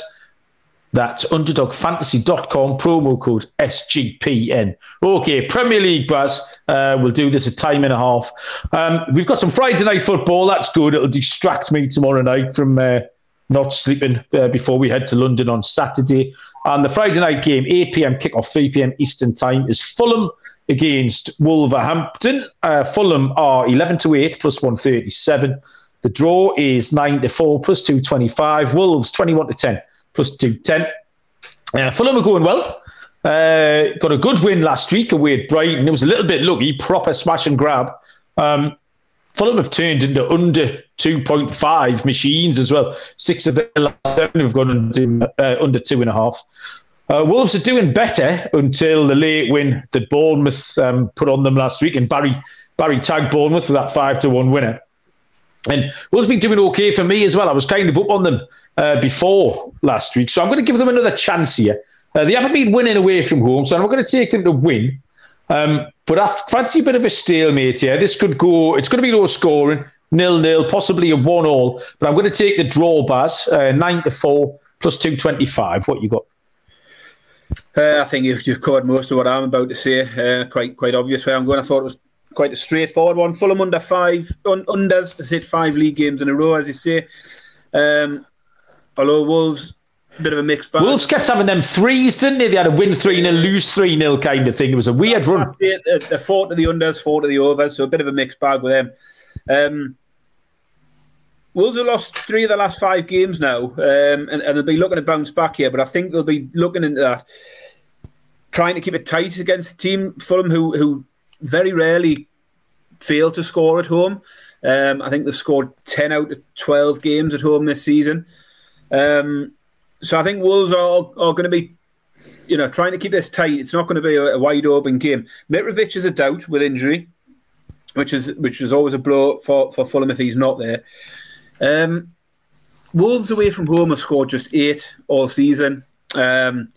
[SPEAKER 1] That's underdogfantasy.com, promo code SGPN. Okay, Premier League Baz. Uh, we'll do this a time and a half. Um, we've got some Friday night football. That's good. It'll distract me tomorrow night from uh, not sleeping uh, before we head to London on Saturday. And the Friday night game, 8 pm kickoff, 3 pm Eastern time, is Fulham against Wolverhampton. Uh, Fulham are 11 to 8 plus 137. The draw is 9 to 4 plus 225. Wolves 21 to 10 plus 210. Uh, Fulham are going well. Uh, got a good win last week away at Brighton. It was a little bit lucky, proper smash and grab. Um, Fulham have turned into under 2.5 machines as well. Six of the last seven have gone under, uh, under two and a half. Uh, Wolves are doing better until the late win that Bournemouth um, put on them last week, and Barry Barry tagged Bournemouth for that five to one winner. And Wolves been doing okay for me as well. I was kind of up on them uh, before last week, so I'm going to give them another chance here. Uh, they haven't been winning away from home, so I'm not going to take them to win. Um, but I fancy a bit of a stalemate here. This could go. It's going to be low scoring, nil nil, possibly a one all. But I'm going to take the draw, Baz, uh, nine to four plus two twenty five. What you got?
[SPEAKER 2] Uh, I think you've, you've covered most of what I'm about to say. Uh, quite quite obvious where I'm going. I thought it was quite a straightforward one. Fulham under five, un- unders, I said five league games in a row, as you say. Um, although Wolves, bit of a mixed bag.
[SPEAKER 1] Wolves kept having them threes, didn't they? They had a win 3 0, lose 3 0 kind of thing. It was a weird run.
[SPEAKER 2] The four to the unders, four to the overs, so a bit of a mixed bag with them. Um, Wolves have lost three of the last five games now, um, and, and, they'll be looking to bounce back here. But I think they'll be looking into that, trying to keep it tight against the team Fulham, who who very rarely fail to score at home. Um, I think they've scored 10 out of 12 games at home this season. Um, so I think Wolves are, are going to be, you know, trying to keep this tight. It's not going to be a, a, wide open game. Mitrovic is a doubt with injury, which is which is always a blow for, for Fulham if he's not there. Um, Wolves away from home have scored just eight all season. Um,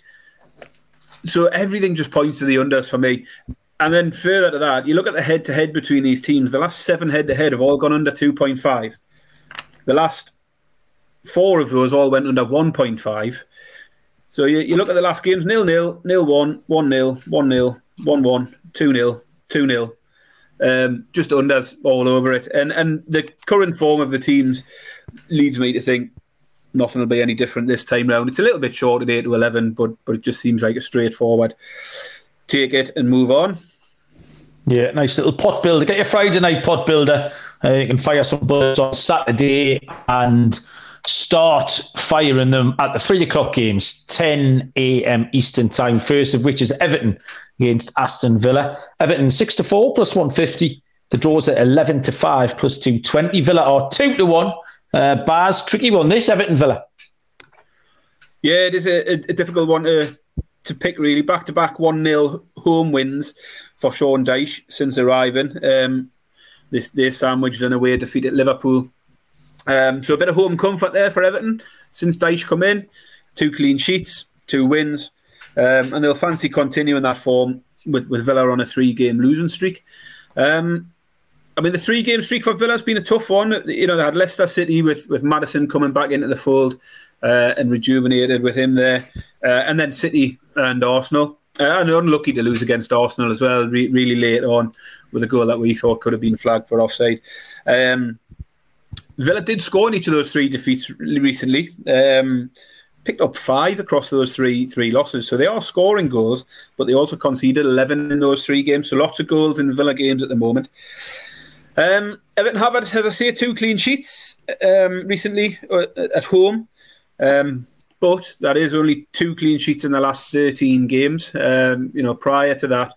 [SPEAKER 2] so everything just points to the unders for me. And then further to that, you look at the head to head between these teams. The last seven head to head have all gone under 2.5. The last four of those all went under 1.5. So you, you look at the last games nil nil, nil one, one nil, one nil, one one, two nil, two nil. Um, just unders all over it. And and the current form of the teams leads me to think nothing will be any different this time round. It's a little bit short at eight to eleven, but but it just seems like a straightforward take it and move on.
[SPEAKER 1] Yeah, nice little pot builder. Get your Friday night pot builder. Uh, you can fire some bullets on Saturday and start firing them at the three o'clock games, 10 a.m. Eastern time. First of which is Everton against Aston Villa. Everton six to four plus 150. The draws at 11 to five plus 220. Villa are two to one. Uh, Baz, tricky one. This Everton Villa.
[SPEAKER 2] Yeah, it is a, a difficult one to to pick really back to back 1 0 home wins for Sean Dyche since arriving. Um, this they sandwiched in a way defeat at Liverpool. Um, so a bit of home comfort there for Everton since Dyche come in. Two clean sheets, two wins, um, and they'll fancy continuing that form with, with Villa on a three game losing streak. Um, I mean, the three game streak for Villa has been a tough one. You know, they had Leicester City with, with Maddison coming back into the fold uh, and rejuvenated with him there. Uh, and then City and Arsenal. Uh, and unlucky to lose against Arsenal as well, re- really late on with a goal that we thought could have been flagged for offside. Um, Villa did score in each of those three defeats recently. Um, picked up five across those three three losses. So they are scoring goals, but they also conceded 11 in those three games. So lots of goals in Villa games at the moment. Um, Everton have, as I say, two clean sheets um, recently uh, at home. Um, but that is only two clean sheets in the last 13 games. Um, you know, prior to that,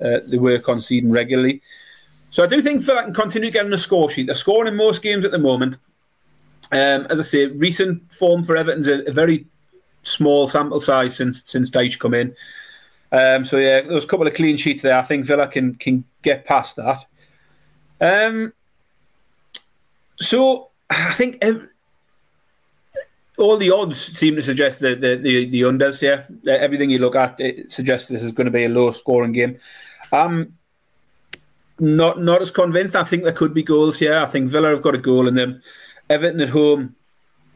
[SPEAKER 2] uh, they were conceding regularly. So I do think Villa can continue getting a score sheet. They're scoring in most games at the moment. Um, as I say, recent form for Everton's a, a very small sample size since since Dyche come in. Um, so yeah, there's a couple of clean sheets there. I think Villa can can get past that. Um, so I think all the odds seem to suggest that the, the, the unders here. Everything you look at it suggests this is going to be a low scoring game. Um, not not as convinced. I think there could be goals here. I think Villa have got a goal in them. Everton at home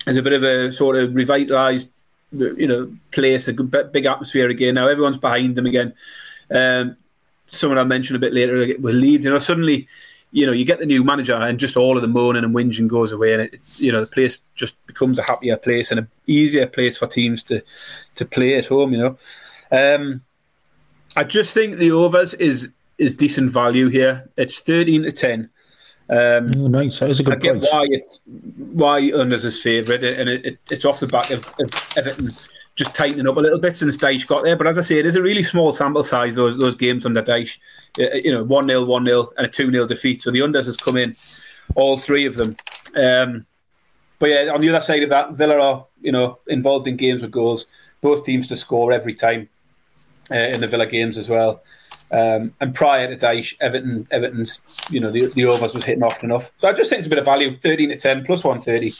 [SPEAKER 2] is a bit of a sort of revitalised, you know, place, a good, big atmosphere again. Now everyone's behind them again. Um, someone I mentioned a bit later with Leeds, you know, suddenly you know, you get the new manager and just all of the moaning and whinging goes away, and it, you know, the place just becomes a happier place and an easier place for teams to to play at home. You know, um, I just think the overs is is decent value here. It's thirteen to ten.
[SPEAKER 1] Um, oh, nice. That is a good I get
[SPEAKER 2] price. why it's why unders is favourite, and it, it, it's off the back of, of Everton just tightening up a little bit since Dyche got there. But as I say, it is a really small sample size, those those games under Dyche. Uh, you know, 1 0, 1 0, and a 2 0 defeat. So the unders has come in, all three of them. Um, but yeah, on the other side of that, Villa are, you know, involved in games with goals. Both teams to score every time uh, in the Villa games as well. Um, and prior to Dyche, Everton, Everton's, you know, the, the overs was hitting off enough. So I just think it's a bit of value. 13 to 10 plus 130,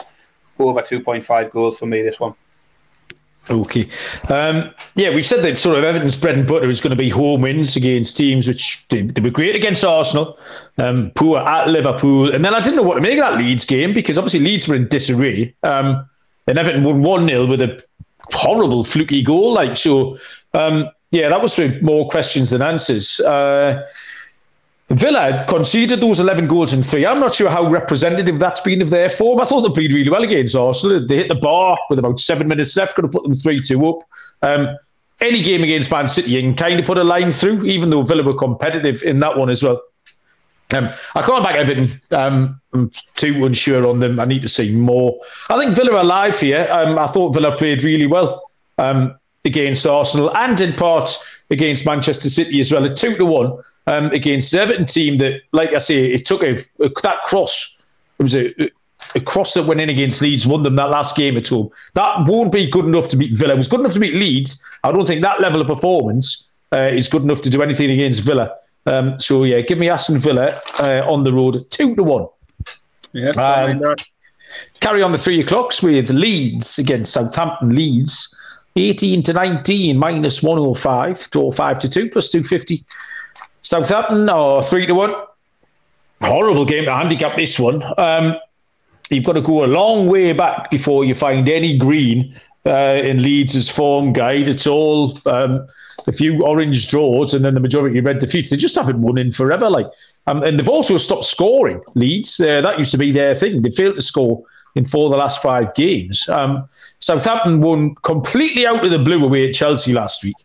[SPEAKER 2] over 2.5 goals for me, this one.
[SPEAKER 1] Okay. Um, yeah, we've said that sort of Everton's bread and butter is going to be home wins against teams which they, they were great against Arsenal, um, poor at Liverpool. And then I didn't know what to make of that Leeds game because obviously Leeds were in disarray. Um, and Everton won 1 0 with a horrible fluky goal. Like, so, um, yeah, that was for more questions than answers. Uh, Villa conceded those 11 goals in three. I'm not sure how representative that's been of their form. I thought they played really well against Arsenal. They hit the bar with about seven minutes left, could have put them 3 2 up. Um, any game against Man City, you can kind of put a line through, even though Villa were competitive in that one as well. Um, I can't back Everton. Um, I'm too unsure on them. I need to see more. I think Villa are alive here. Um, I thought Villa played really well um, against Arsenal and in part against Manchester City as well. A two to one um, against the Everton team that, like I say, it took a, a that cross. It was a, a cross that went in against Leeds, won them that last game at home. That won't be good enough to beat Villa. It was good enough to beat Leeds. I don't think that level of performance uh, is good enough to do anything against Villa. Um, so yeah, give me Aston Villa uh, on the road, two to one.
[SPEAKER 2] Yeah. Um,
[SPEAKER 1] carry on the three o'clocks with Leeds against Southampton. Leeds. 18 to 19 minus 105 draw 5 to 2 plus 250 Southampton or three to one. Horrible game to handicap this one. Um, you've got to go a long way back before you find any green uh, in Leeds' form guide. It's all um, a few orange draws and then the majority red defeats. They just haven't won in forever. Like, um, and they've also stopped scoring. Leeds uh, that used to be their thing. They failed to score in four of the last five games. Um, Southampton won completely out of the blue away at Chelsea last week.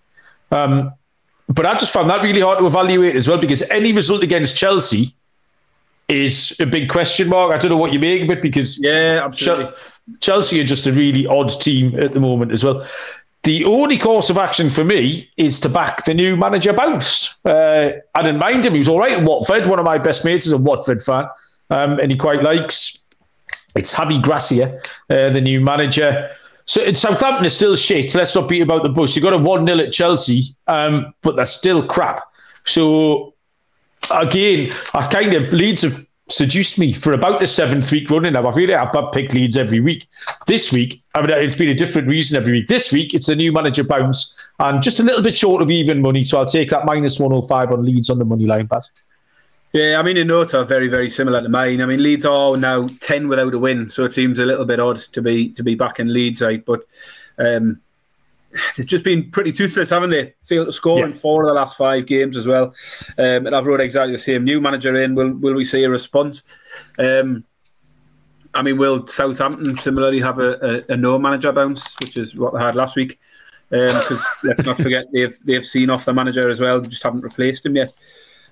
[SPEAKER 1] Um, but I just found that really hard to evaluate as well because any result against Chelsea is a big question mark. I don't know what you make of it because
[SPEAKER 2] yeah, absolutely.
[SPEAKER 1] Chelsea are just a really odd team at the moment as well. The only course of action for me is to back the new manager bounce. Uh, I didn't mind him; he was all right at Watford. One of my best mates is a Watford fan, um, and he quite likes. It's Javi Gracia, uh, the new manager. So Southampton is still shit. Let's not beat about the bush. You got a one 0 at Chelsea, um, but they're still crap. So again, I kind of Leeds have seduced me for about the seventh week running now. I feel like I've pick Leeds every week. This week, I mean, it's been a different reason every week. This week, it's a new manager bounce and just a little bit short of even money. So I'll take that minus 105 on Leeds on the money line pass.
[SPEAKER 2] Yeah, I mean, in notes are very, very similar to mine. I mean, Leeds are now ten without a win, so it seems a little bit odd to be to be back in Leeds, right? But um, they've just been pretty toothless, haven't they? Failed to score yeah. in four of the last five games as well. Um, and I've wrote exactly the same. New manager in, will will we see a response? Um, I mean, will Southampton similarly have a, a, a, no manager bounce, which is what they had last week? Because um, let's not forget they've they've seen off the manager as well, just haven't replaced him yet.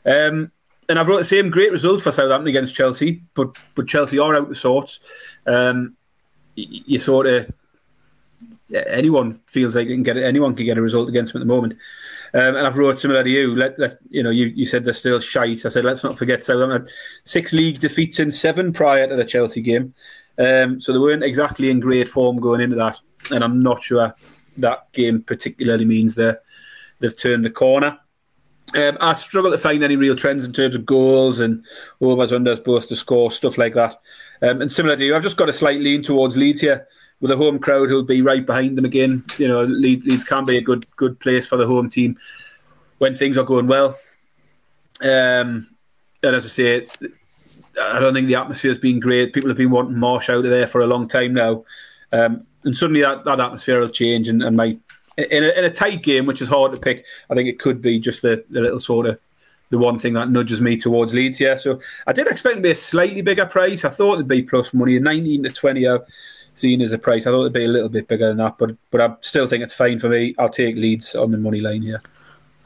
[SPEAKER 2] Um, and I've wrote the same great result for Southampton against Chelsea, but but Chelsea are out of sorts. Um, you, you sort of anyone feels like can get anyone can get a result against them at the moment. Um, and I've wrote similar to you. Let, let you know you, you said they're still shite. I said let's not forget Southampton six league defeats in seven prior to the Chelsea game, um, so they weren't exactly in great form going into that. And I'm not sure that game particularly means they they've turned the corner. Um, I struggle to find any real trends in terms of goals and overs, unders, both to score, stuff like that. Um, and similar to you, I've just got a slight lean towards Leeds here with a home crowd who'll be right behind them again. You know, Leeds, Leeds can be a good good place for the home team when things are going well. Um, and as I say, I don't think the atmosphere has been great. People have been wanting Marsch out of there for a long time now. Um, and suddenly that, that atmosphere will change and, and might in a, in a tight game, which is hard to pick, I think it could be just the, the little sort of the one thing that nudges me towards Leeds here. So I did expect to be a slightly bigger price. I thought it'd be plus money, 19 to 20 out seen as a price. I thought it'd be a little bit bigger than that, but but I still think it's fine for me. I'll take Leeds on the money line here.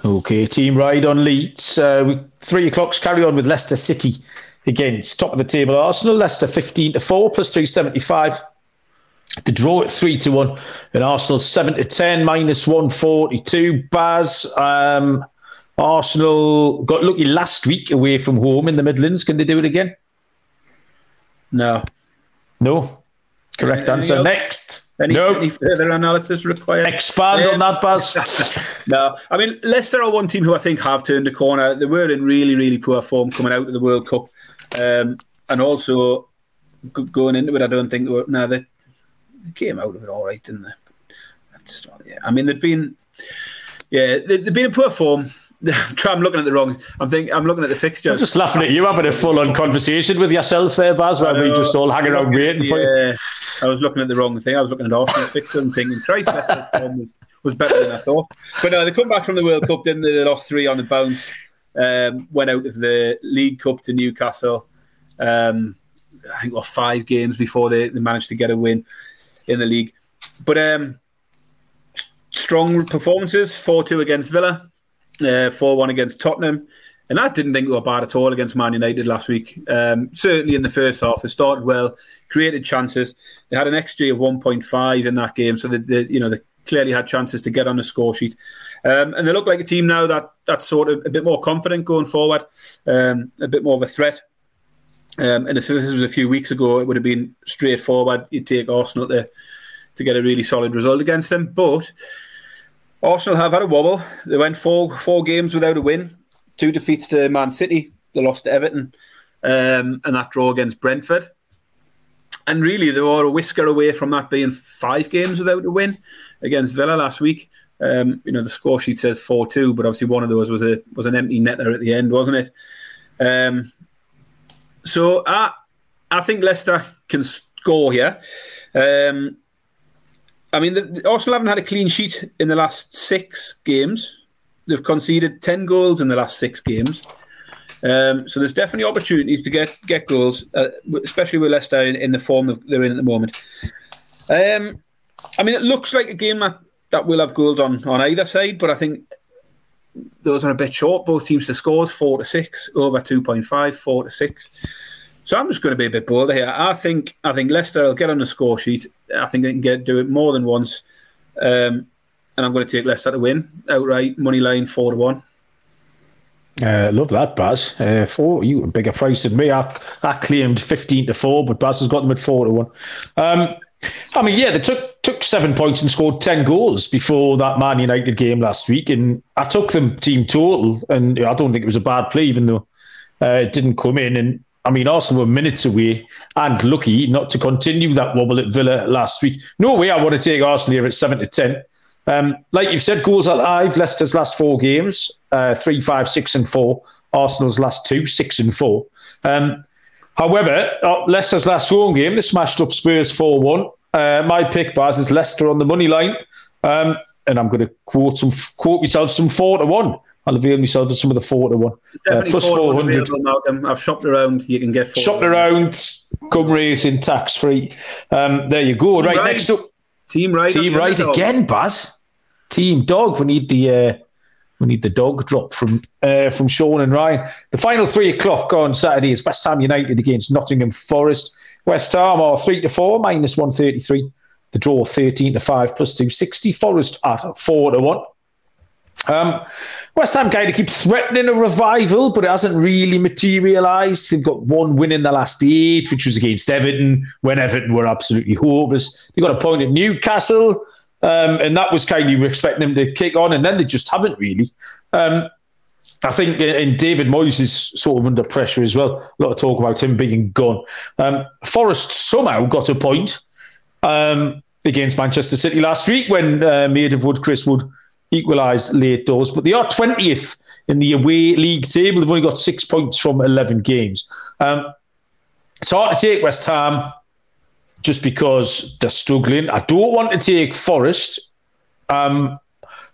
[SPEAKER 1] Okay, team ride on Leeds. Uh, three o'clocks carry on with Leicester City against top of the table Arsenal. Leicester 15 to 4 plus 375. The draw at three to one, and Arsenal seven to ten minus one forty two. Baz, um, Arsenal got lucky last week away from home in the Midlands. Can they do it again?
[SPEAKER 2] No,
[SPEAKER 1] no. Correct Anything answer. Else? Next.
[SPEAKER 2] Any, no. any further analysis required?
[SPEAKER 1] Expand on that, Baz. <laughs>
[SPEAKER 2] no, I mean Leicester are one team who I think have turned the corner. They were in really, really poor form coming out of the World Cup, um, and also going into it, I don't think they were. No, they, they came out of it all right, didn't they? yeah. I mean, they've been, yeah, they've been in poor form. <laughs> I'm looking at the wrong. I'm thinking. I'm looking at the fixture.
[SPEAKER 1] I'm just laughing at you having a full-on conversation with yourself there, Baz, where we just all hang around waiting for you.
[SPEAKER 2] Yeah, I was looking at the wrong thing. I was looking at Arsenal's fixture and thinking Christ, Leicester's <laughs> form was, was better than I thought. But no, they come back from the World Cup, didn't they? They lost three on the bounce. Um, went out of the League Cup to Newcastle. Um, I think, well, five games before they, they managed to get a win in the league. But um, strong performances 4 2 against Villa, uh, 4 uh, 1 against Tottenham. And I didn't think they were bad at all against Man United last week. Um, certainly in the first half, they started well, created chances. They had an XG of 1.5 in that game, so they, they you know they clearly had chances to get on the score sheet. Um, and they look like a team now that that's sort of a bit more confident going forward, um, a bit more of a threat. Um, and if this was a few weeks ago, it would have been straightforward. You'd take Arsenal to to get a really solid result against them. But Arsenal have had a wobble. They went four four games without a win, two defeats to Man City. They lost to Everton, um, and that draw against Brentford. And really, they were a whisker away from that being five games without a win against Villa last week. Um, you know, the score sheet says four two, but obviously one of those was a was an empty netter at the end, wasn't it? Um, so I I think Leicester can score here. Um, I mean, the, Arsenal haven't had a clean sheet in the last six games. They've conceded ten goals in the last six games. Um, so there's definitely opportunities to get get goals, uh, especially with Leicester in, in, the form they're in at the moment. Um, I mean, it looks like a game that, that will have goals on, on either side, but I think those are a bit short. Both teams to scores four to six, over 2.5, four to six. So I'm just going to be a bit bolder here. I think I think Leicester will get on the score sheet. I think they can get do it more than once, um, and I'm going to take Leicester to win outright. Money line four to one.
[SPEAKER 1] Uh, love that, Baz. Uh, four, you a bigger price than me. I, I claimed fifteen to four, but Baz has got them at four to one. Um, I mean, yeah, they took took seven points and scored ten goals before that Man United game last week, and I took them team total, and I don't think it was a bad play, even though uh, it didn't come in. And I mean, Arsenal were minutes away and lucky not to continue that wobble at Villa last week. No way I want to take Arsenal here at 7 to 10. Um, like you've said, goals are live. Leicester's last four games, uh, three, five, six, and four. Arsenal's last two, six and four. Um, however, uh, Leicester's last home game, they smashed up Spurs 4 1. Uh, my pick, Baz, is Leicester on the money line. Um, and I'm going to quote some quote myself some 4 to 1. I'll avail myself of some of the four to one.
[SPEAKER 2] Uh, plus 400. I've shopped around. You can get
[SPEAKER 1] shopped around, come racing, tax free. Um, there you go. Right, right, next up.
[SPEAKER 2] Team right.
[SPEAKER 1] Team right again, Baz. Team dog. We need the. Uh, we need the dog drop from uh, from Sean and Ryan. The final three o'clock on Saturday is West Ham United against Nottingham Forest. West Ham are three to four, minus one thirty three. The draw thirteen to five plus two sixty. Forest at four to one. Um, West Ham kind of keep threatening a revival, but it hasn't really materialised. They've got one win in the last eight, which was against Everton, when Everton were absolutely hopeless. They got a point at Newcastle, um, and that was kind of you were expecting them to kick on, and then they just haven't really. Um, I think, and David Moyes is sort of under pressure as well. A lot of talk about him being gone. Um, Forest somehow got a point um, against Manchester City last week when uh, of Wood, Chris Wood equalised late doors, but they are 20th in the away league table. They've only got six points from 11 games. Um, it's hard to take West Ham just because they're struggling. I don't want to take Forest, um,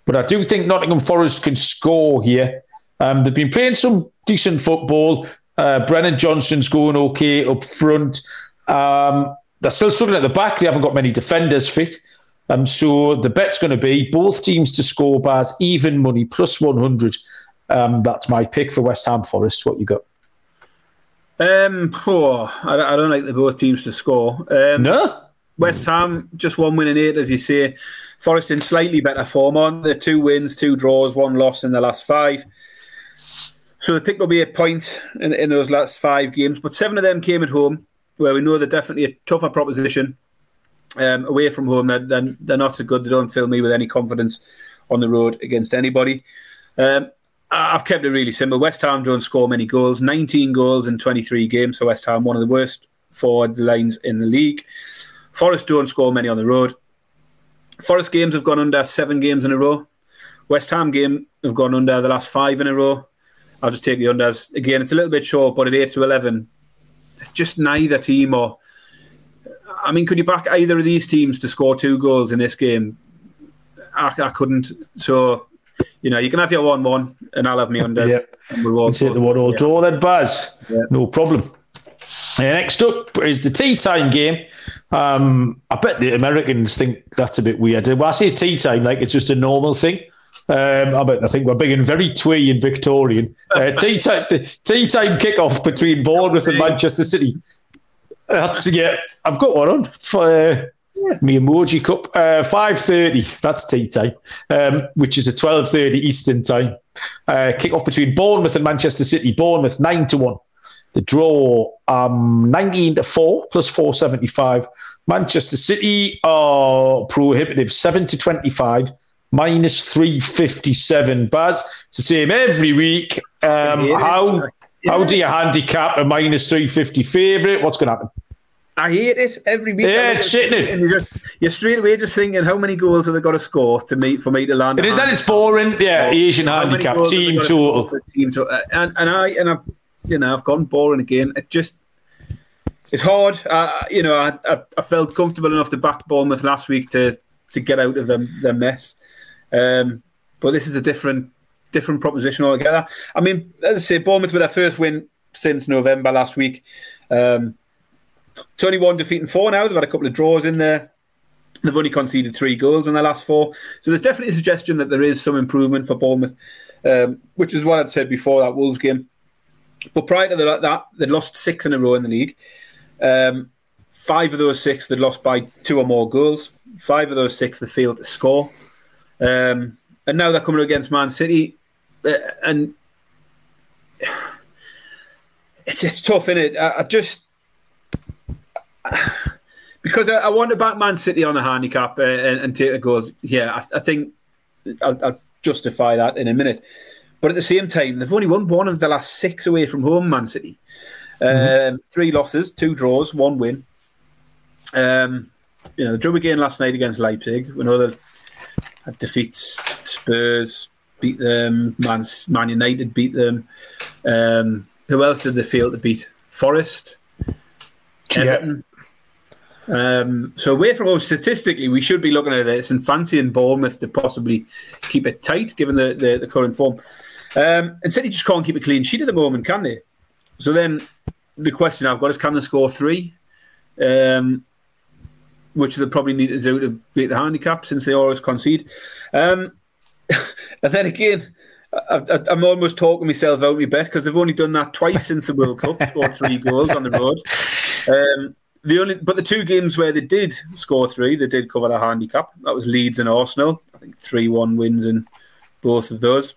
[SPEAKER 1] but I do think Nottingham Forest can score here. Um, they've been playing some decent football. Uh, Brennan Johnson's going okay up front. Um, they're still struggling at the back. They haven't got many defenders fit. Um, so the bet's going to be both teams to score bars, even money, plus 100. Um, that's my pick for West Ham Forest. What you got?
[SPEAKER 2] Um, oh, I, I don't like the both teams to score. Um,
[SPEAKER 1] no?
[SPEAKER 2] West Ham, just one win in eight, as you say. Forest in slightly better form on. The two wins, two draws, one loss in the last five. So they picked up eight points in, in those last five games, but seven of them came at home, where we know they're definitely a tougher proposition Um, away from home, they're, they're, they're, not so good. They don't fill me with any confidence on the road against anybody. Um, I've kept it really simple. West Ham don't score many goals, 19 goals in 23 games So West Ham, one of the worst forward lines in the league. Forest don't score many on the road. Forest games have gone under seven games in a row. West Ham game have gone under the last five in a row. I'll just take the unders. Again, it's a little bit short, but at 8 to 11, just neither team or. I mean, could you back either of these teams to score two goals in this game? I, I couldn't. So, you know, you can have your 1 1, and I'll have me unders.
[SPEAKER 1] Yep. And we'll all take the one all draw then, Baz. No problem. next up is the tea time game. Um, I bet the Americans think that's a bit weird. When I say tea time, like it's just a normal thing. Um, I, bet, I think we're being very twee and Victorian. Uh, <laughs> tea time, tea time kickoff between Bournemouth and Manchester City. That's yeah. I've got one on for uh, me emoji cup. Uh, Five thirty. That's tea time, um, which is a twelve thirty Eastern time. Uh, kickoff between Bournemouth and Manchester City. Bournemouth nine to one. The draw um, nineteen to four plus four seventy five. Manchester City are prohibitive seven to twenty five minus 357. Baz, it's the same every week. Um, how how do you handicap a minus 350 favourite? What's going to happen?
[SPEAKER 2] I hate it every week.
[SPEAKER 1] Yeah, it's shitting it.
[SPEAKER 2] And you're, just, you're straight away just thinking, how many goals have they got to score to meet for me to land?
[SPEAKER 1] It, that is boring. Yeah, Asian handicap, team total.
[SPEAKER 2] Team total. And, and I and I've you know I've gone boring again. It just it's hard. Uh, you know, I, I, I felt comfortable enough to back Bournemouth last week to to get out of them their mess. Um, but this is a different different proposition altogether. I mean, as I say, Bournemouth with their first win since November last week. Um, it's only one defeat and four now. They've had a couple of draws in there. They've only conceded three goals in their last four. So there's definitely a suggestion that there is some improvement for Bournemouth, um, which is what I'd said before that Wolves game. But prior to that, they'd lost six in a row in the league. Um, five of those six they'd lost by two or more goals. Five of those six they failed to score. Um, and now they're coming against Man City, uh, and it's it's tough, isn't it? I, I just because I, I, want to back Man City on a handicap uh, and, and, take the goals. Yeah, I, I think I'll, I'll, justify that in a minute. But at the same time, they've only won one of the last six away from home. Man City, mm-hmm. um, three losses, two draws, one win. Um, you know, the drew again last night against Leipzig. We know defeats Spurs, beat them. Man, Man United beat them. Um, who else did they fail to beat? Forest, Everton. Um, so away from home, statistically, we should be looking at this and fancying Bournemouth to possibly keep it tight, given the, the, the current form. Um, and City just can't keep a clean sheet at the moment, can they? So then the question I've got is, can they score three? Um, which they probably need to do to beat the handicap since they always concede. Um, <laughs> and then again, I, am almost talking myself out of my bet because they've only done that twice since the World Cup, <laughs> scored three goals on the road. Um, the only, but the two games where they did score three, they did cover the handicap. That was Leeds and Arsenal. I think three-one wins in both of those.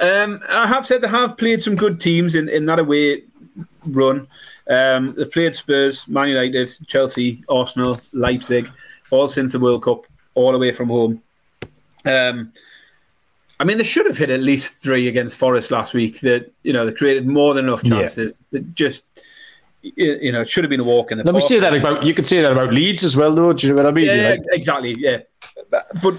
[SPEAKER 2] Um, I have said they have played some good teams in, in that away run. Um, they've played Spurs, Man United, Chelsea, Arsenal, Leipzig, all since the World Cup, all away from home. Um, I mean, they should have hit at least three against Forest last week. That you know they created more than enough chances. Yeah. just you know, it should have been a walk in the.
[SPEAKER 1] Let park. me say that about you could say that about Leeds as well, though. Do you know what I mean?
[SPEAKER 2] Yeah, like... exactly. Yeah, but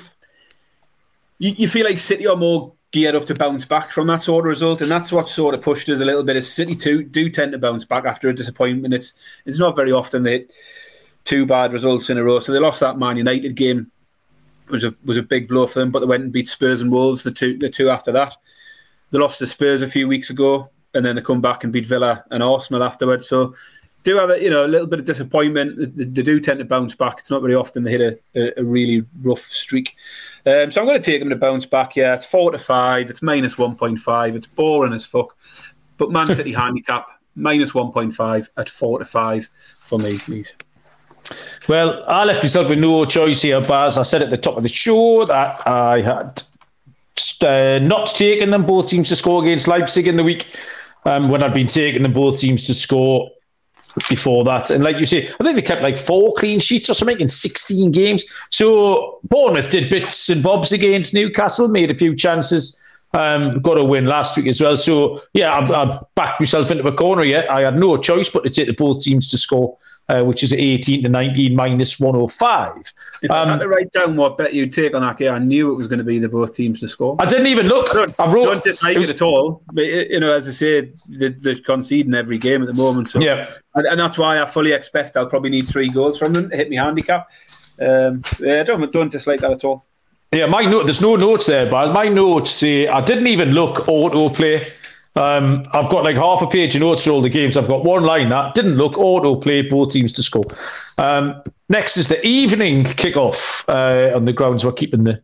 [SPEAKER 2] you, you feel like City are more geared up to bounce back from that sort of result, and that's what sort of pushed us a little bit. As City too do tend to bounce back after a disappointment. It's it's not very often they two bad results in a row. So they lost that Man United game, was a was a big blow for them. But they went and beat Spurs and Wolves the two the two after that. They lost to Spurs a few weeks ago, and then they come back and beat Villa and Arsenal afterwards. So do have a you know a little bit of disappointment. They, they do tend to bounce back. It's not very often they hit a, a, really rough streak. Um, so I'm going to take them to bounce back. Yeah, it's four to five. It's minus one point five. It's boring as fuck. But Man <laughs> City handicap minus one point five at four to five for me, please.
[SPEAKER 1] Well, I left myself with no choice here, Baz. I said at the top of the show that I had uh, not taken them. Both teams to score against Leipzig in the week. Um, when I'd been taking them both teams to score before that. And like you say, I think they kept like four clean sheets or something in 16 games. So Bournemouth did bits and bobs against Newcastle, made a few chances. Um, got a win last week as well. So yeah, I've, I've backed myself into a corner yet. I had no choice but to take the both teams to score uh, which is 18 to 19 minus 105.
[SPEAKER 2] If um, I had to write down what bet you'd take on that game, I knew it was going to be the both teams to score.
[SPEAKER 1] I didn't even look. I,
[SPEAKER 2] don't,
[SPEAKER 1] I
[SPEAKER 2] wrote, don't dislike it, it, at all. But, you know, as I say, they're, they're conceding every game at the moment. So,
[SPEAKER 1] yeah.
[SPEAKER 2] And, and, that's why I fully expect I'll probably need three goals from them to hit my handicap. Um, yeah, I don't, don't dislike that at all.
[SPEAKER 1] Yeah, my note. There's no notes there, but my notes say I didn't even look autoplay. Um, I've got like half a page of notes for all the games. I've got one line that didn't look auto play both teams to score. Um, next is the evening kickoff uh, on the grounds. We're keeping the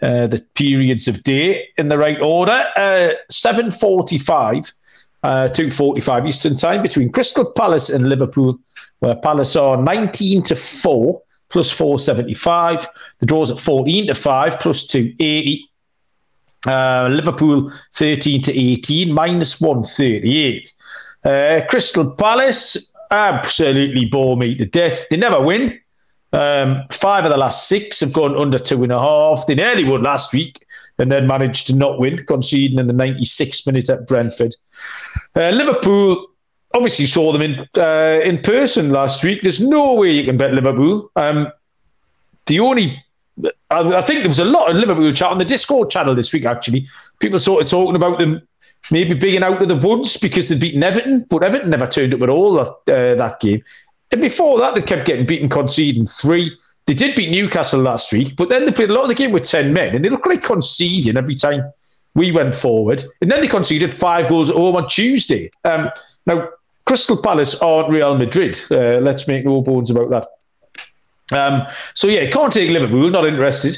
[SPEAKER 1] uh, the periods of day in the right order. Uh, Seven forty-five, uh, two forty-five Eastern time between Crystal Palace and Liverpool, where Palace are nineteen to four plus four seventy-five. The draws at fourteen to five plus two eighty. Uh, Liverpool 13 to 18, minus 138. Uh, Crystal Palace absolutely bore me to death. They never win. Um, five of the last six have gone under two and a half. They nearly won last week and then managed to not win, conceding in the 96th minute at Brentford. Uh, Liverpool obviously saw them in uh, in person last week. There's no way you can bet Liverpool. Um, the only I, think there was a lot of Liverpool chat on the Discord channel this week. Actually, people sort of talking about them maybe being out of the woods because they'd beaten Everton, but Everton never turned up at all that, uh, that game. And before that, they kept getting beaten, conceding three. They did beat Newcastle last week, but then they played a lot of the game with 10 men, and they looked like conceding every time we went forward. And then they conceded five goals at home on Tuesday. Um, now, Crystal Palace aren't Real Madrid. Uh, let's make no bones about that. Um, so yeah, can't take Liverpool. Not interested.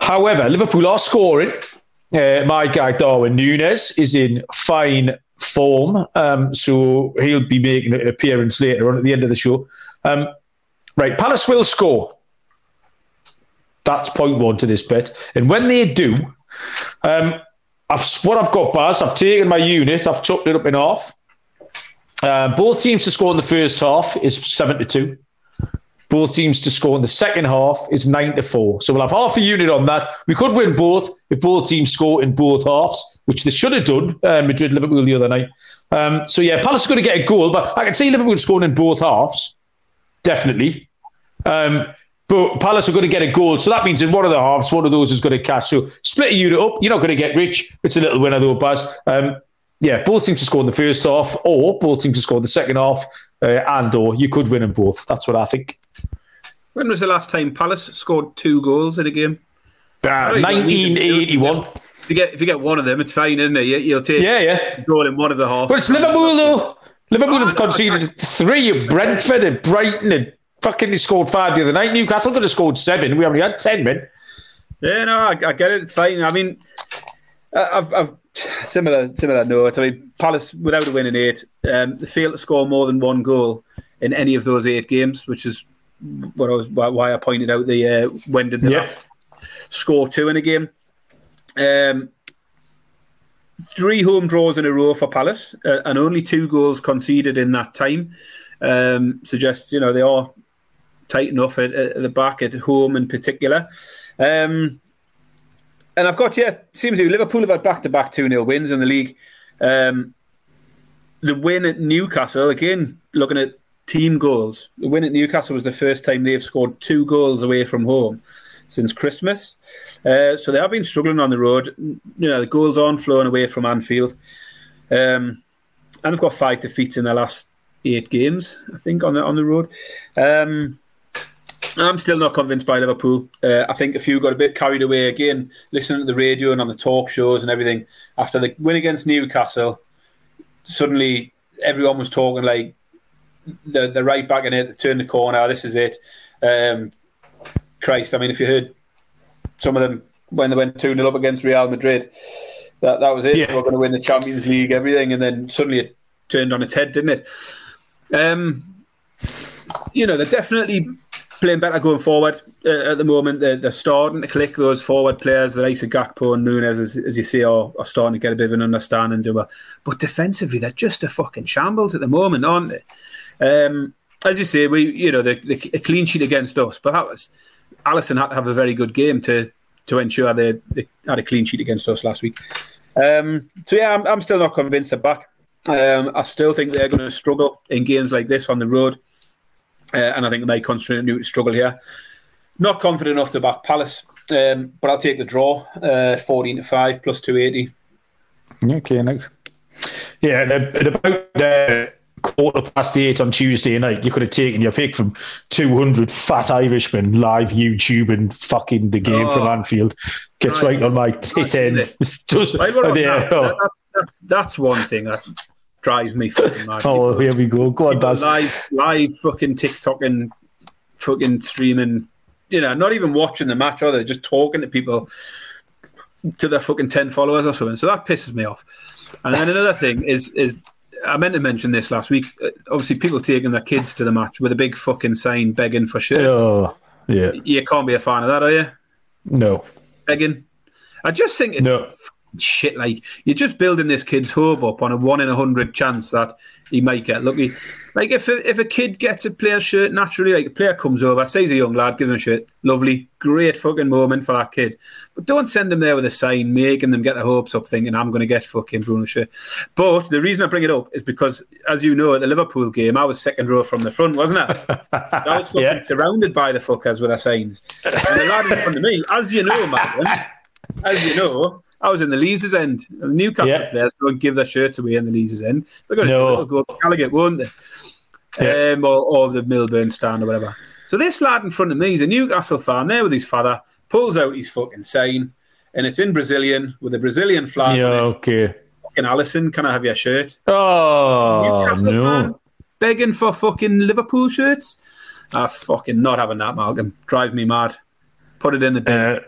[SPEAKER 1] However, Liverpool are scoring. Uh, my guy Darwin Nunez is in fine form, um, so he'll be making an appearance later on at the end of the show. Um, right, Palace will score. That's point one to this bet, and when they do, um, I've, what I've got, Baz, I've taken my unit, I've chopped it up in half. Uh, both teams to score in the first half is seven to two both teams to score in the second half is nine to four. So we'll have half a unit on that. We could win both if both teams score in both halves, which they should have done. Uh, Madrid Liverpool the other night. Um, so yeah, Palace are going to get a goal, but I can see Liverpool scoring in both halves, definitely. Um, but Palace are going to get a goal, so that means in one of the halves, one of those is going to catch. So split a unit up. You're not going to get rich. It's a little winner though, Baz. Um, yeah, both teams to score in the first half, or both teams to score in the second half, uh, and or you could win in both. That's what I think.
[SPEAKER 2] When was the last time Palace scored two goals in a game?
[SPEAKER 1] Uh, 1981.
[SPEAKER 2] If you get if you get one of them, it's fine, isn't it? You'll take
[SPEAKER 1] yeah, yeah.
[SPEAKER 2] goal in one of the half.
[SPEAKER 1] But it's Liverpool though. Liverpool have conceded three at Brentford and Brighton and fucking they scored five the other night. Newcastle could have scored seven. We only had ten men.
[SPEAKER 2] Yeah, no, I, I get it. It's fine. I mean, I've, I've similar similar note. I mean, Palace without a win in eight, um, failed to score more than one goal in any of those eight games, which is what I was why I pointed out the uh, when did the yeah. last score two in a game. Um, three home draws in a row for Palace, uh, and only two goals conceded in that time. Um, suggests you know they are tight enough at, at, the back at home in particular. Um, and I've got yeah, seems to Liverpool have had back to back two 0 wins in the league. Um, the win at Newcastle again, looking at team goals. The win at Newcastle was the first time they've scored two goals away from home since Christmas. Uh, so they have been struggling on the road. You know, the goals aren't flowing away from Anfield. Um, and they've got five defeats in their last eight games, I think, on the on the road. Um, I'm still not convinced by Liverpool. Uh, I think a few got a bit carried away again, listening to the radio and on the talk shows and everything. After the win against Newcastle, suddenly everyone was talking like the the right back in it, turn the corner. This is it. Um, Christ, I mean, if you heard some of them when they went two 0 up against Real Madrid, that that was it. Yeah. We're going to win the Champions League, everything, and then suddenly it turned on its head, didn't it? Um, you know, they're definitely playing better going forward uh, at the moment. They're, they're, starting to click those forward players, the likes of Gakpo and Nunez, as, as you see, are, are, starting to get a bit of an understanding to it. But defensively, they're just a fucking shambles at the moment, aren't they? Um, as you say, we you know the, the a clean sheet against us, but that was Alisson had to have a very good game to to ensure they, they had a clean sheet against us last week. Um, so yeah, I'm, I'm still not convinced they're back. Um, I still think they're going to struggle in games like this on the road, uh, and I think they may continue to struggle here. Not confident enough to back Palace, um, but I'll take the draw, uh, 14 to 5 plus 280.
[SPEAKER 1] Okay, nice. Yeah, at about uh, quarter past eight on Tuesday night, you could have taken your pick from 200 fat Irishmen live YouTube and fucking the game oh, from Anfield. Gets right on my tit end. <laughs>
[SPEAKER 2] Just, right, yeah, oh. that's, that's, that's one thing that drives me fucking mad. <laughs>
[SPEAKER 1] Oh, here we go. Go on, Daz.
[SPEAKER 2] Live, live fucking TikTok and fucking streaming you know, not even watching the match, or they're just talking to people to their fucking ten followers or something. So that pisses me off. And then another thing is is I meant to mention this last week. Uh, obviously, people taking their kids to the match with a big fucking sign begging for shirts.
[SPEAKER 1] Oh, yeah.
[SPEAKER 2] You can't be a fan of that, are you?
[SPEAKER 1] No.
[SPEAKER 2] Begging. I just think it's no shit. Like you're just building this kid's hope up on a one in a hundred chance that he might get lucky. Like if a, if a kid gets a player shirt naturally, like a player comes over, says a young lad, gives him a shirt, lovely, great fucking moment for that kid. But don't send them there with a sign, making them get their hopes up, thinking I'm going to get fucking Bruno shirt. But the reason I bring it up is because, as you know, at the Liverpool game, I was second row from the front, wasn't I? <laughs> I was fucking yeah. surrounded by the fuckers with their signs, and the lad in front of me, as you know, man, as you know, I was in the Leazes end. The Newcastle yeah. players don't give their shirts away in the Leazes end. They're going to no. go to Gallowgate, won't they? Yeah. Um, or, or, the Milburn stand or whatever. So this lad in front of me, he's a Newcastle fan there with his father, pulls out his fucking sign, and it's in Brazilian with a Brazilian flag.
[SPEAKER 1] Yeah, okay.
[SPEAKER 2] Fucking Alisson, can I have your shirt?
[SPEAKER 1] Oh, Newcastle no. Fan,
[SPEAKER 2] begging for fucking Liverpool shirts. I fucking not having that, Malcolm. Drive me mad. Put it in the bin. Uh,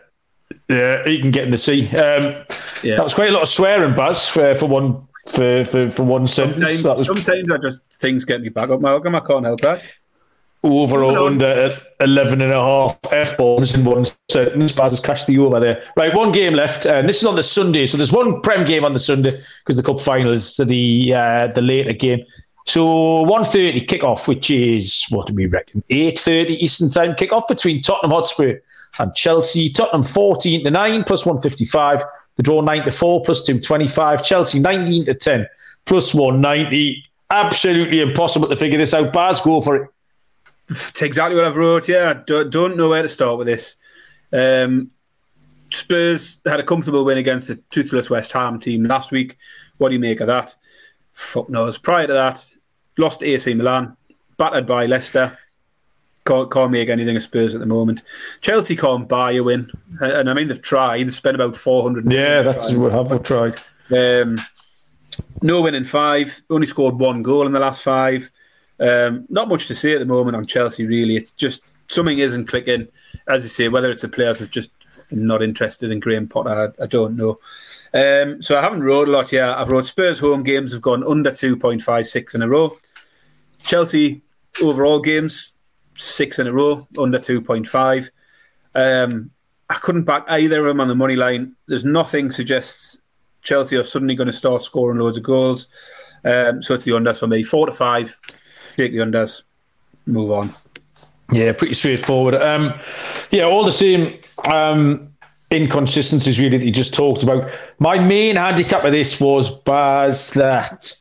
[SPEAKER 1] yeah, he can get in the sea. Um, yeah. That was quite a lot of swearing, Buzz, for, for one for, for, for one sentence.
[SPEAKER 2] Sometimes, was... sometimes I just things get me back up, Malcolm. I can't help that.
[SPEAKER 1] Over or under 11 and a half F bombs in one sentence. Baz has cashed the over there. Right, one game left. And this is on the Sunday. So there's one Prem game on the Sunday because the Cup final is the, uh, the later game. So 1.30 kick-off, which is, what do we reckon, 8.30 Eastern Time kick-off between Tottenham Hotspur and Chelsea. Tottenham 14 to 9 plus 155. The draw 9 to 4 plus 225. Chelsea 19 to 10 plus 190. Absolutely impossible to figure this out. Baz, go for it.
[SPEAKER 2] It's exactly what I've wrote. Yeah, don't, don't know where to start with this. Um, Spurs had a comfortable win against the toothless West Ham team last week. What do you make of that? Fuck knows. Prior to that, lost to AC Milan, battered by Leicester, can't, can't make anything of Spurs at the moment. Chelsea can't buy a win, and I mean they've tried. They've spent about four hundred.
[SPEAKER 1] Yeah, that's what have they tried.
[SPEAKER 2] Um, no win in five. Only scored one goal in the last five. Um, not much to say at the moment on Chelsea. Really, it's just something isn't clicking. As you say, whether it's the players are just not interested in Graham Potter, I, I don't know. Um, so I haven't wrote a lot yet. I've wrote Spurs home games have gone under two point five six in a row. Chelsea overall games six in a row, under 2.5. Um, I couldn't back either of them on the money line. There's nothing suggests Chelsea are suddenly going to start scoring loads of goals. Um, so it's the unders for me. Four to five, take the unders, move on.
[SPEAKER 1] Yeah, pretty straightforward. Um, yeah, all the same um, inconsistencies really that you just talked about. My main handicap of this was Baz that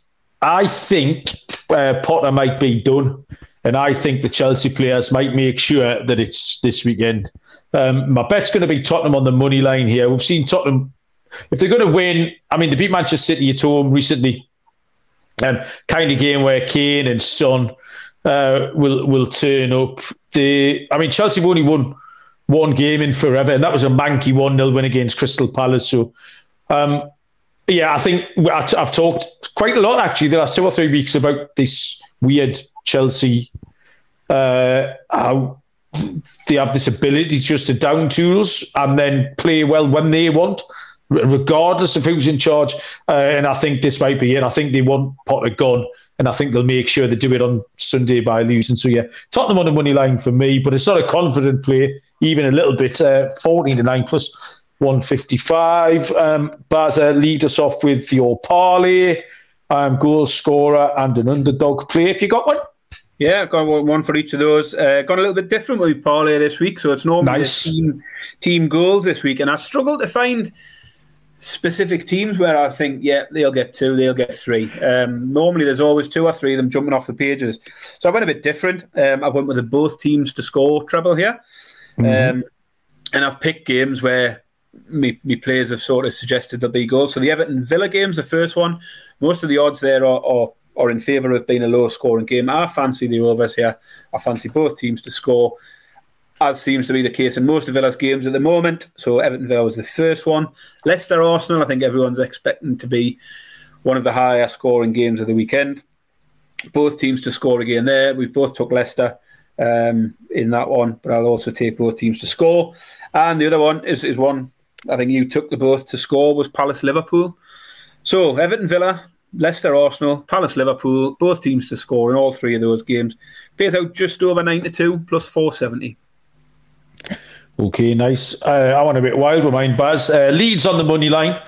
[SPEAKER 1] I think uh, Potter might be done. And I think the Chelsea players might make sure that it's this weekend. Um, my bet's going to be Tottenham on the money line here. We've seen Tottenham, if they're going to win, I mean, they beat Manchester City at home recently. Um, kind of game where Kane and Son uh, will will turn up. The, I mean, Chelsea have only won one game in forever, and that was a manky 1 0 win against Crystal Palace. So, um, yeah, I think I've talked quite a lot actually the last two or three weeks about this weird Chelsea, uh, how they have this ability just to down tools and then play well when they want, regardless of who's in charge. Uh, and I think this might be it. I think they want Potter gone, and I think they'll make sure they do it on Sunday by losing. So yeah, Tottenham on the money line for me, but it's not a confident play, even a little bit. Uh, 14 to 9 plus 155. Um, Baza, lead us off with your parlay, um, goal scorer, and an underdog play if you got one.
[SPEAKER 2] Yeah, I've got one for each of those. Uh, got a little bit different with parlay this week, so it's normally nice. team team goals this week, and I struggled to find specific teams where I think, yeah, they'll get two, they'll get three. Um, normally, there's always two or three of them jumping off the pages. So I went a bit different. Um, I went with the both teams to score treble here, mm-hmm. um, and I've picked games where me, me players have sort of suggested there'll be goals. So the Everton Villa game's the first one. Most of the odds there are, are or in favour of being a low scoring game. I fancy the overs here. I fancy both teams to score, as seems to be the case in most of Villa's games at the moment. So Everton Villa was the first one. Leicester Arsenal, I think everyone's expecting to be one of the higher scoring games of the weekend. Both teams to score again there. We've both took Leicester um, in that one, but I'll also take both teams to score. And the other one is, is one I think you took the both to score was Palace Liverpool. So Everton Villa, Leicester, Arsenal, Palace, Liverpool, both teams to score in all three of those games. Pays out just over 92 plus 470.
[SPEAKER 1] Okay, nice. Uh, I want a bit wild with mine, Baz. Uh, Leeds on the money line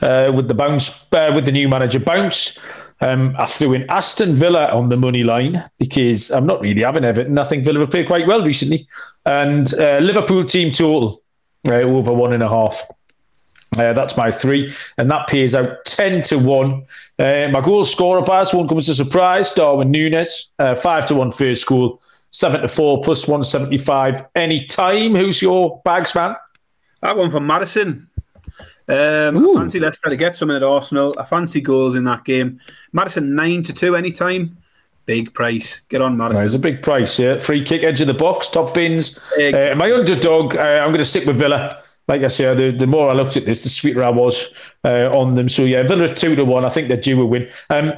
[SPEAKER 1] uh, with the bounce uh, with the new manager bounce. Um, I threw in Aston Villa on the money line because I'm not really having Everton. I think Villa have played quite well recently, and uh, Liverpool team total uh, over one and a half. Uh, that's my three, and that pays out ten to one. Uh, my goal scorer pass won't come as a surprise. Darwin Nunez, uh, five to one first goal, seven to four plus one seventy five any time. Who's your bags man?
[SPEAKER 2] That one from Maddison. Um, I fancy Leicester to get something at Arsenal. I fancy goals in that game. Maddison, nine to two anytime. Big price. Get on, Maddison.
[SPEAKER 1] It's a big price, yeah. Free kick, edge of the box, top bins. Uh, my underdog, uh, I'm going to stick with Villa like I say, the, the more I looked at this, the sweeter I was uh, on them. So yeah, Villa two to one. I think they're due a win. Um,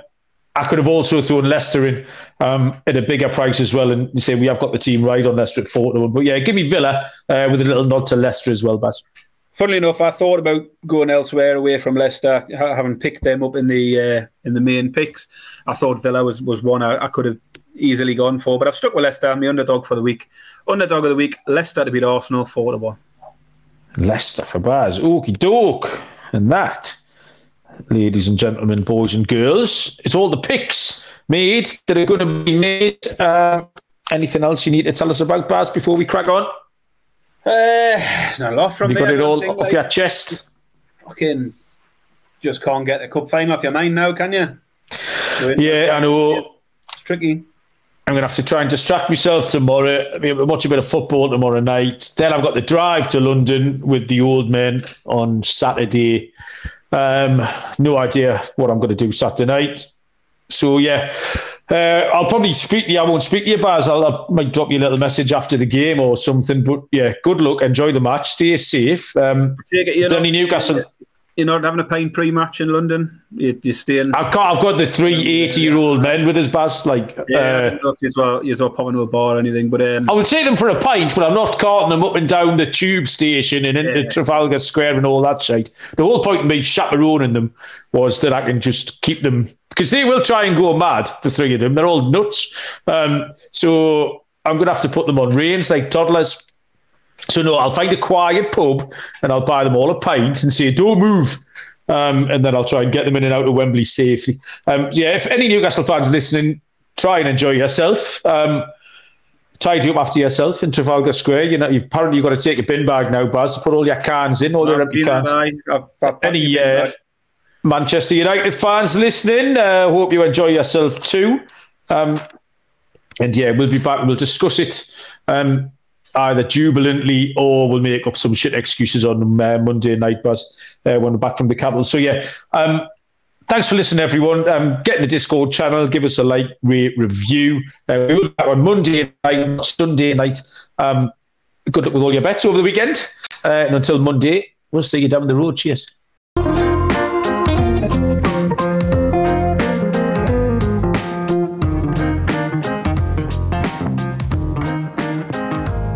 [SPEAKER 1] I could have also thrown Leicester in um, at a bigger price as well, and you say we have got the team right on Leicester at four to one. But yeah, give me Villa uh, with a little nod to Leicester as well, Baz.
[SPEAKER 2] Funnily enough, I thought about going elsewhere away from Leicester, having picked them up in the uh, in the main picks. I thought Villa was was one I, I could have easily gone for, but I've stuck with Leicester. I'm the underdog for the week. Underdog of the week, Leicester to beat Arsenal four to one.
[SPEAKER 1] Leicester for Baz. Okie doke. And that, ladies and gentlemen, boys and girls, it's all the picks made that are going to be made. Uh, anything else you need to tell us about Baz before we crack on?
[SPEAKER 2] Uh, not a lot from
[SPEAKER 1] you
[SPEAKER 2] me.
[SPEAKER 1] got it all off like, your chest.
[SPEAKER 2] Fucking just can't get the cup final off your mind now, can you?
[SPEAKER 1] Yeah, I know.
[SPEAKER 2] It's tricky.
[SPEAKER 1] I'm going to have to try and distract myself tomorrow. I mean, watch a bit of football tomorrow night. Then I've got the drive to London with the old men on Saturday. Um, no idea what I'm going to do Saturday night. So, yeah, uh, I'll probably speak to you. I won't speak to you, Baz. I'll, I might drop you a little message after the game or something. But, yeah, good luck. Enjoy the match. Stay safe. Um, any Newcastle?
[SPEAKER 2] You're not having a pint pre-match in London. You, you're staying.
[SPEAKER 1] I've got, I've got the three 80 year old men with us, Baz. Like,
[SPEAKER 2] yeah, uh, know if you're, you're popping to a bar or anything, but um,
[SPEAKER 1] I would take them for a pint, but I'm not carting them up and down the tube station and into yeah. Trafalgar Square and all that shit. The whole point of me chaperoning them was that I can just keep them because they will try and go mad. The three of them, they're all nuts. Um, so I'm going to have to put them on reins like toddlers. So no, I'll find a quiet pub and I'll buy them all a pint and say, "Don't move." Um, and then I'll try and get them in and out of Wembley safely. Um, yeah, if any Newcastle fans listening, try and enjoy yourself. Um, tidy up after yourself in Trafalgar Square. You know, you've apparently you've got to take a bin bag now, Baz, to put all your cans in, all your empty cans. I've, I've any uh, Manchester United fans listening, uh, hope you enjoy yourself too. Um, and yeah, we'll be back. We'll discuss it. Either jubilantly or we'll make up some shit excuses on uh, Monday night, Baz uh, when we're back from the capital. So yeah, um, thanks for listening, everyone. Um, get in the Discord channel, give us a like, review. Uh, we'll be back on Monday night, Sunday night. Um, good luck with all your bets over the weekend, uh, and until Monday, we'll see you down the road. Cheers.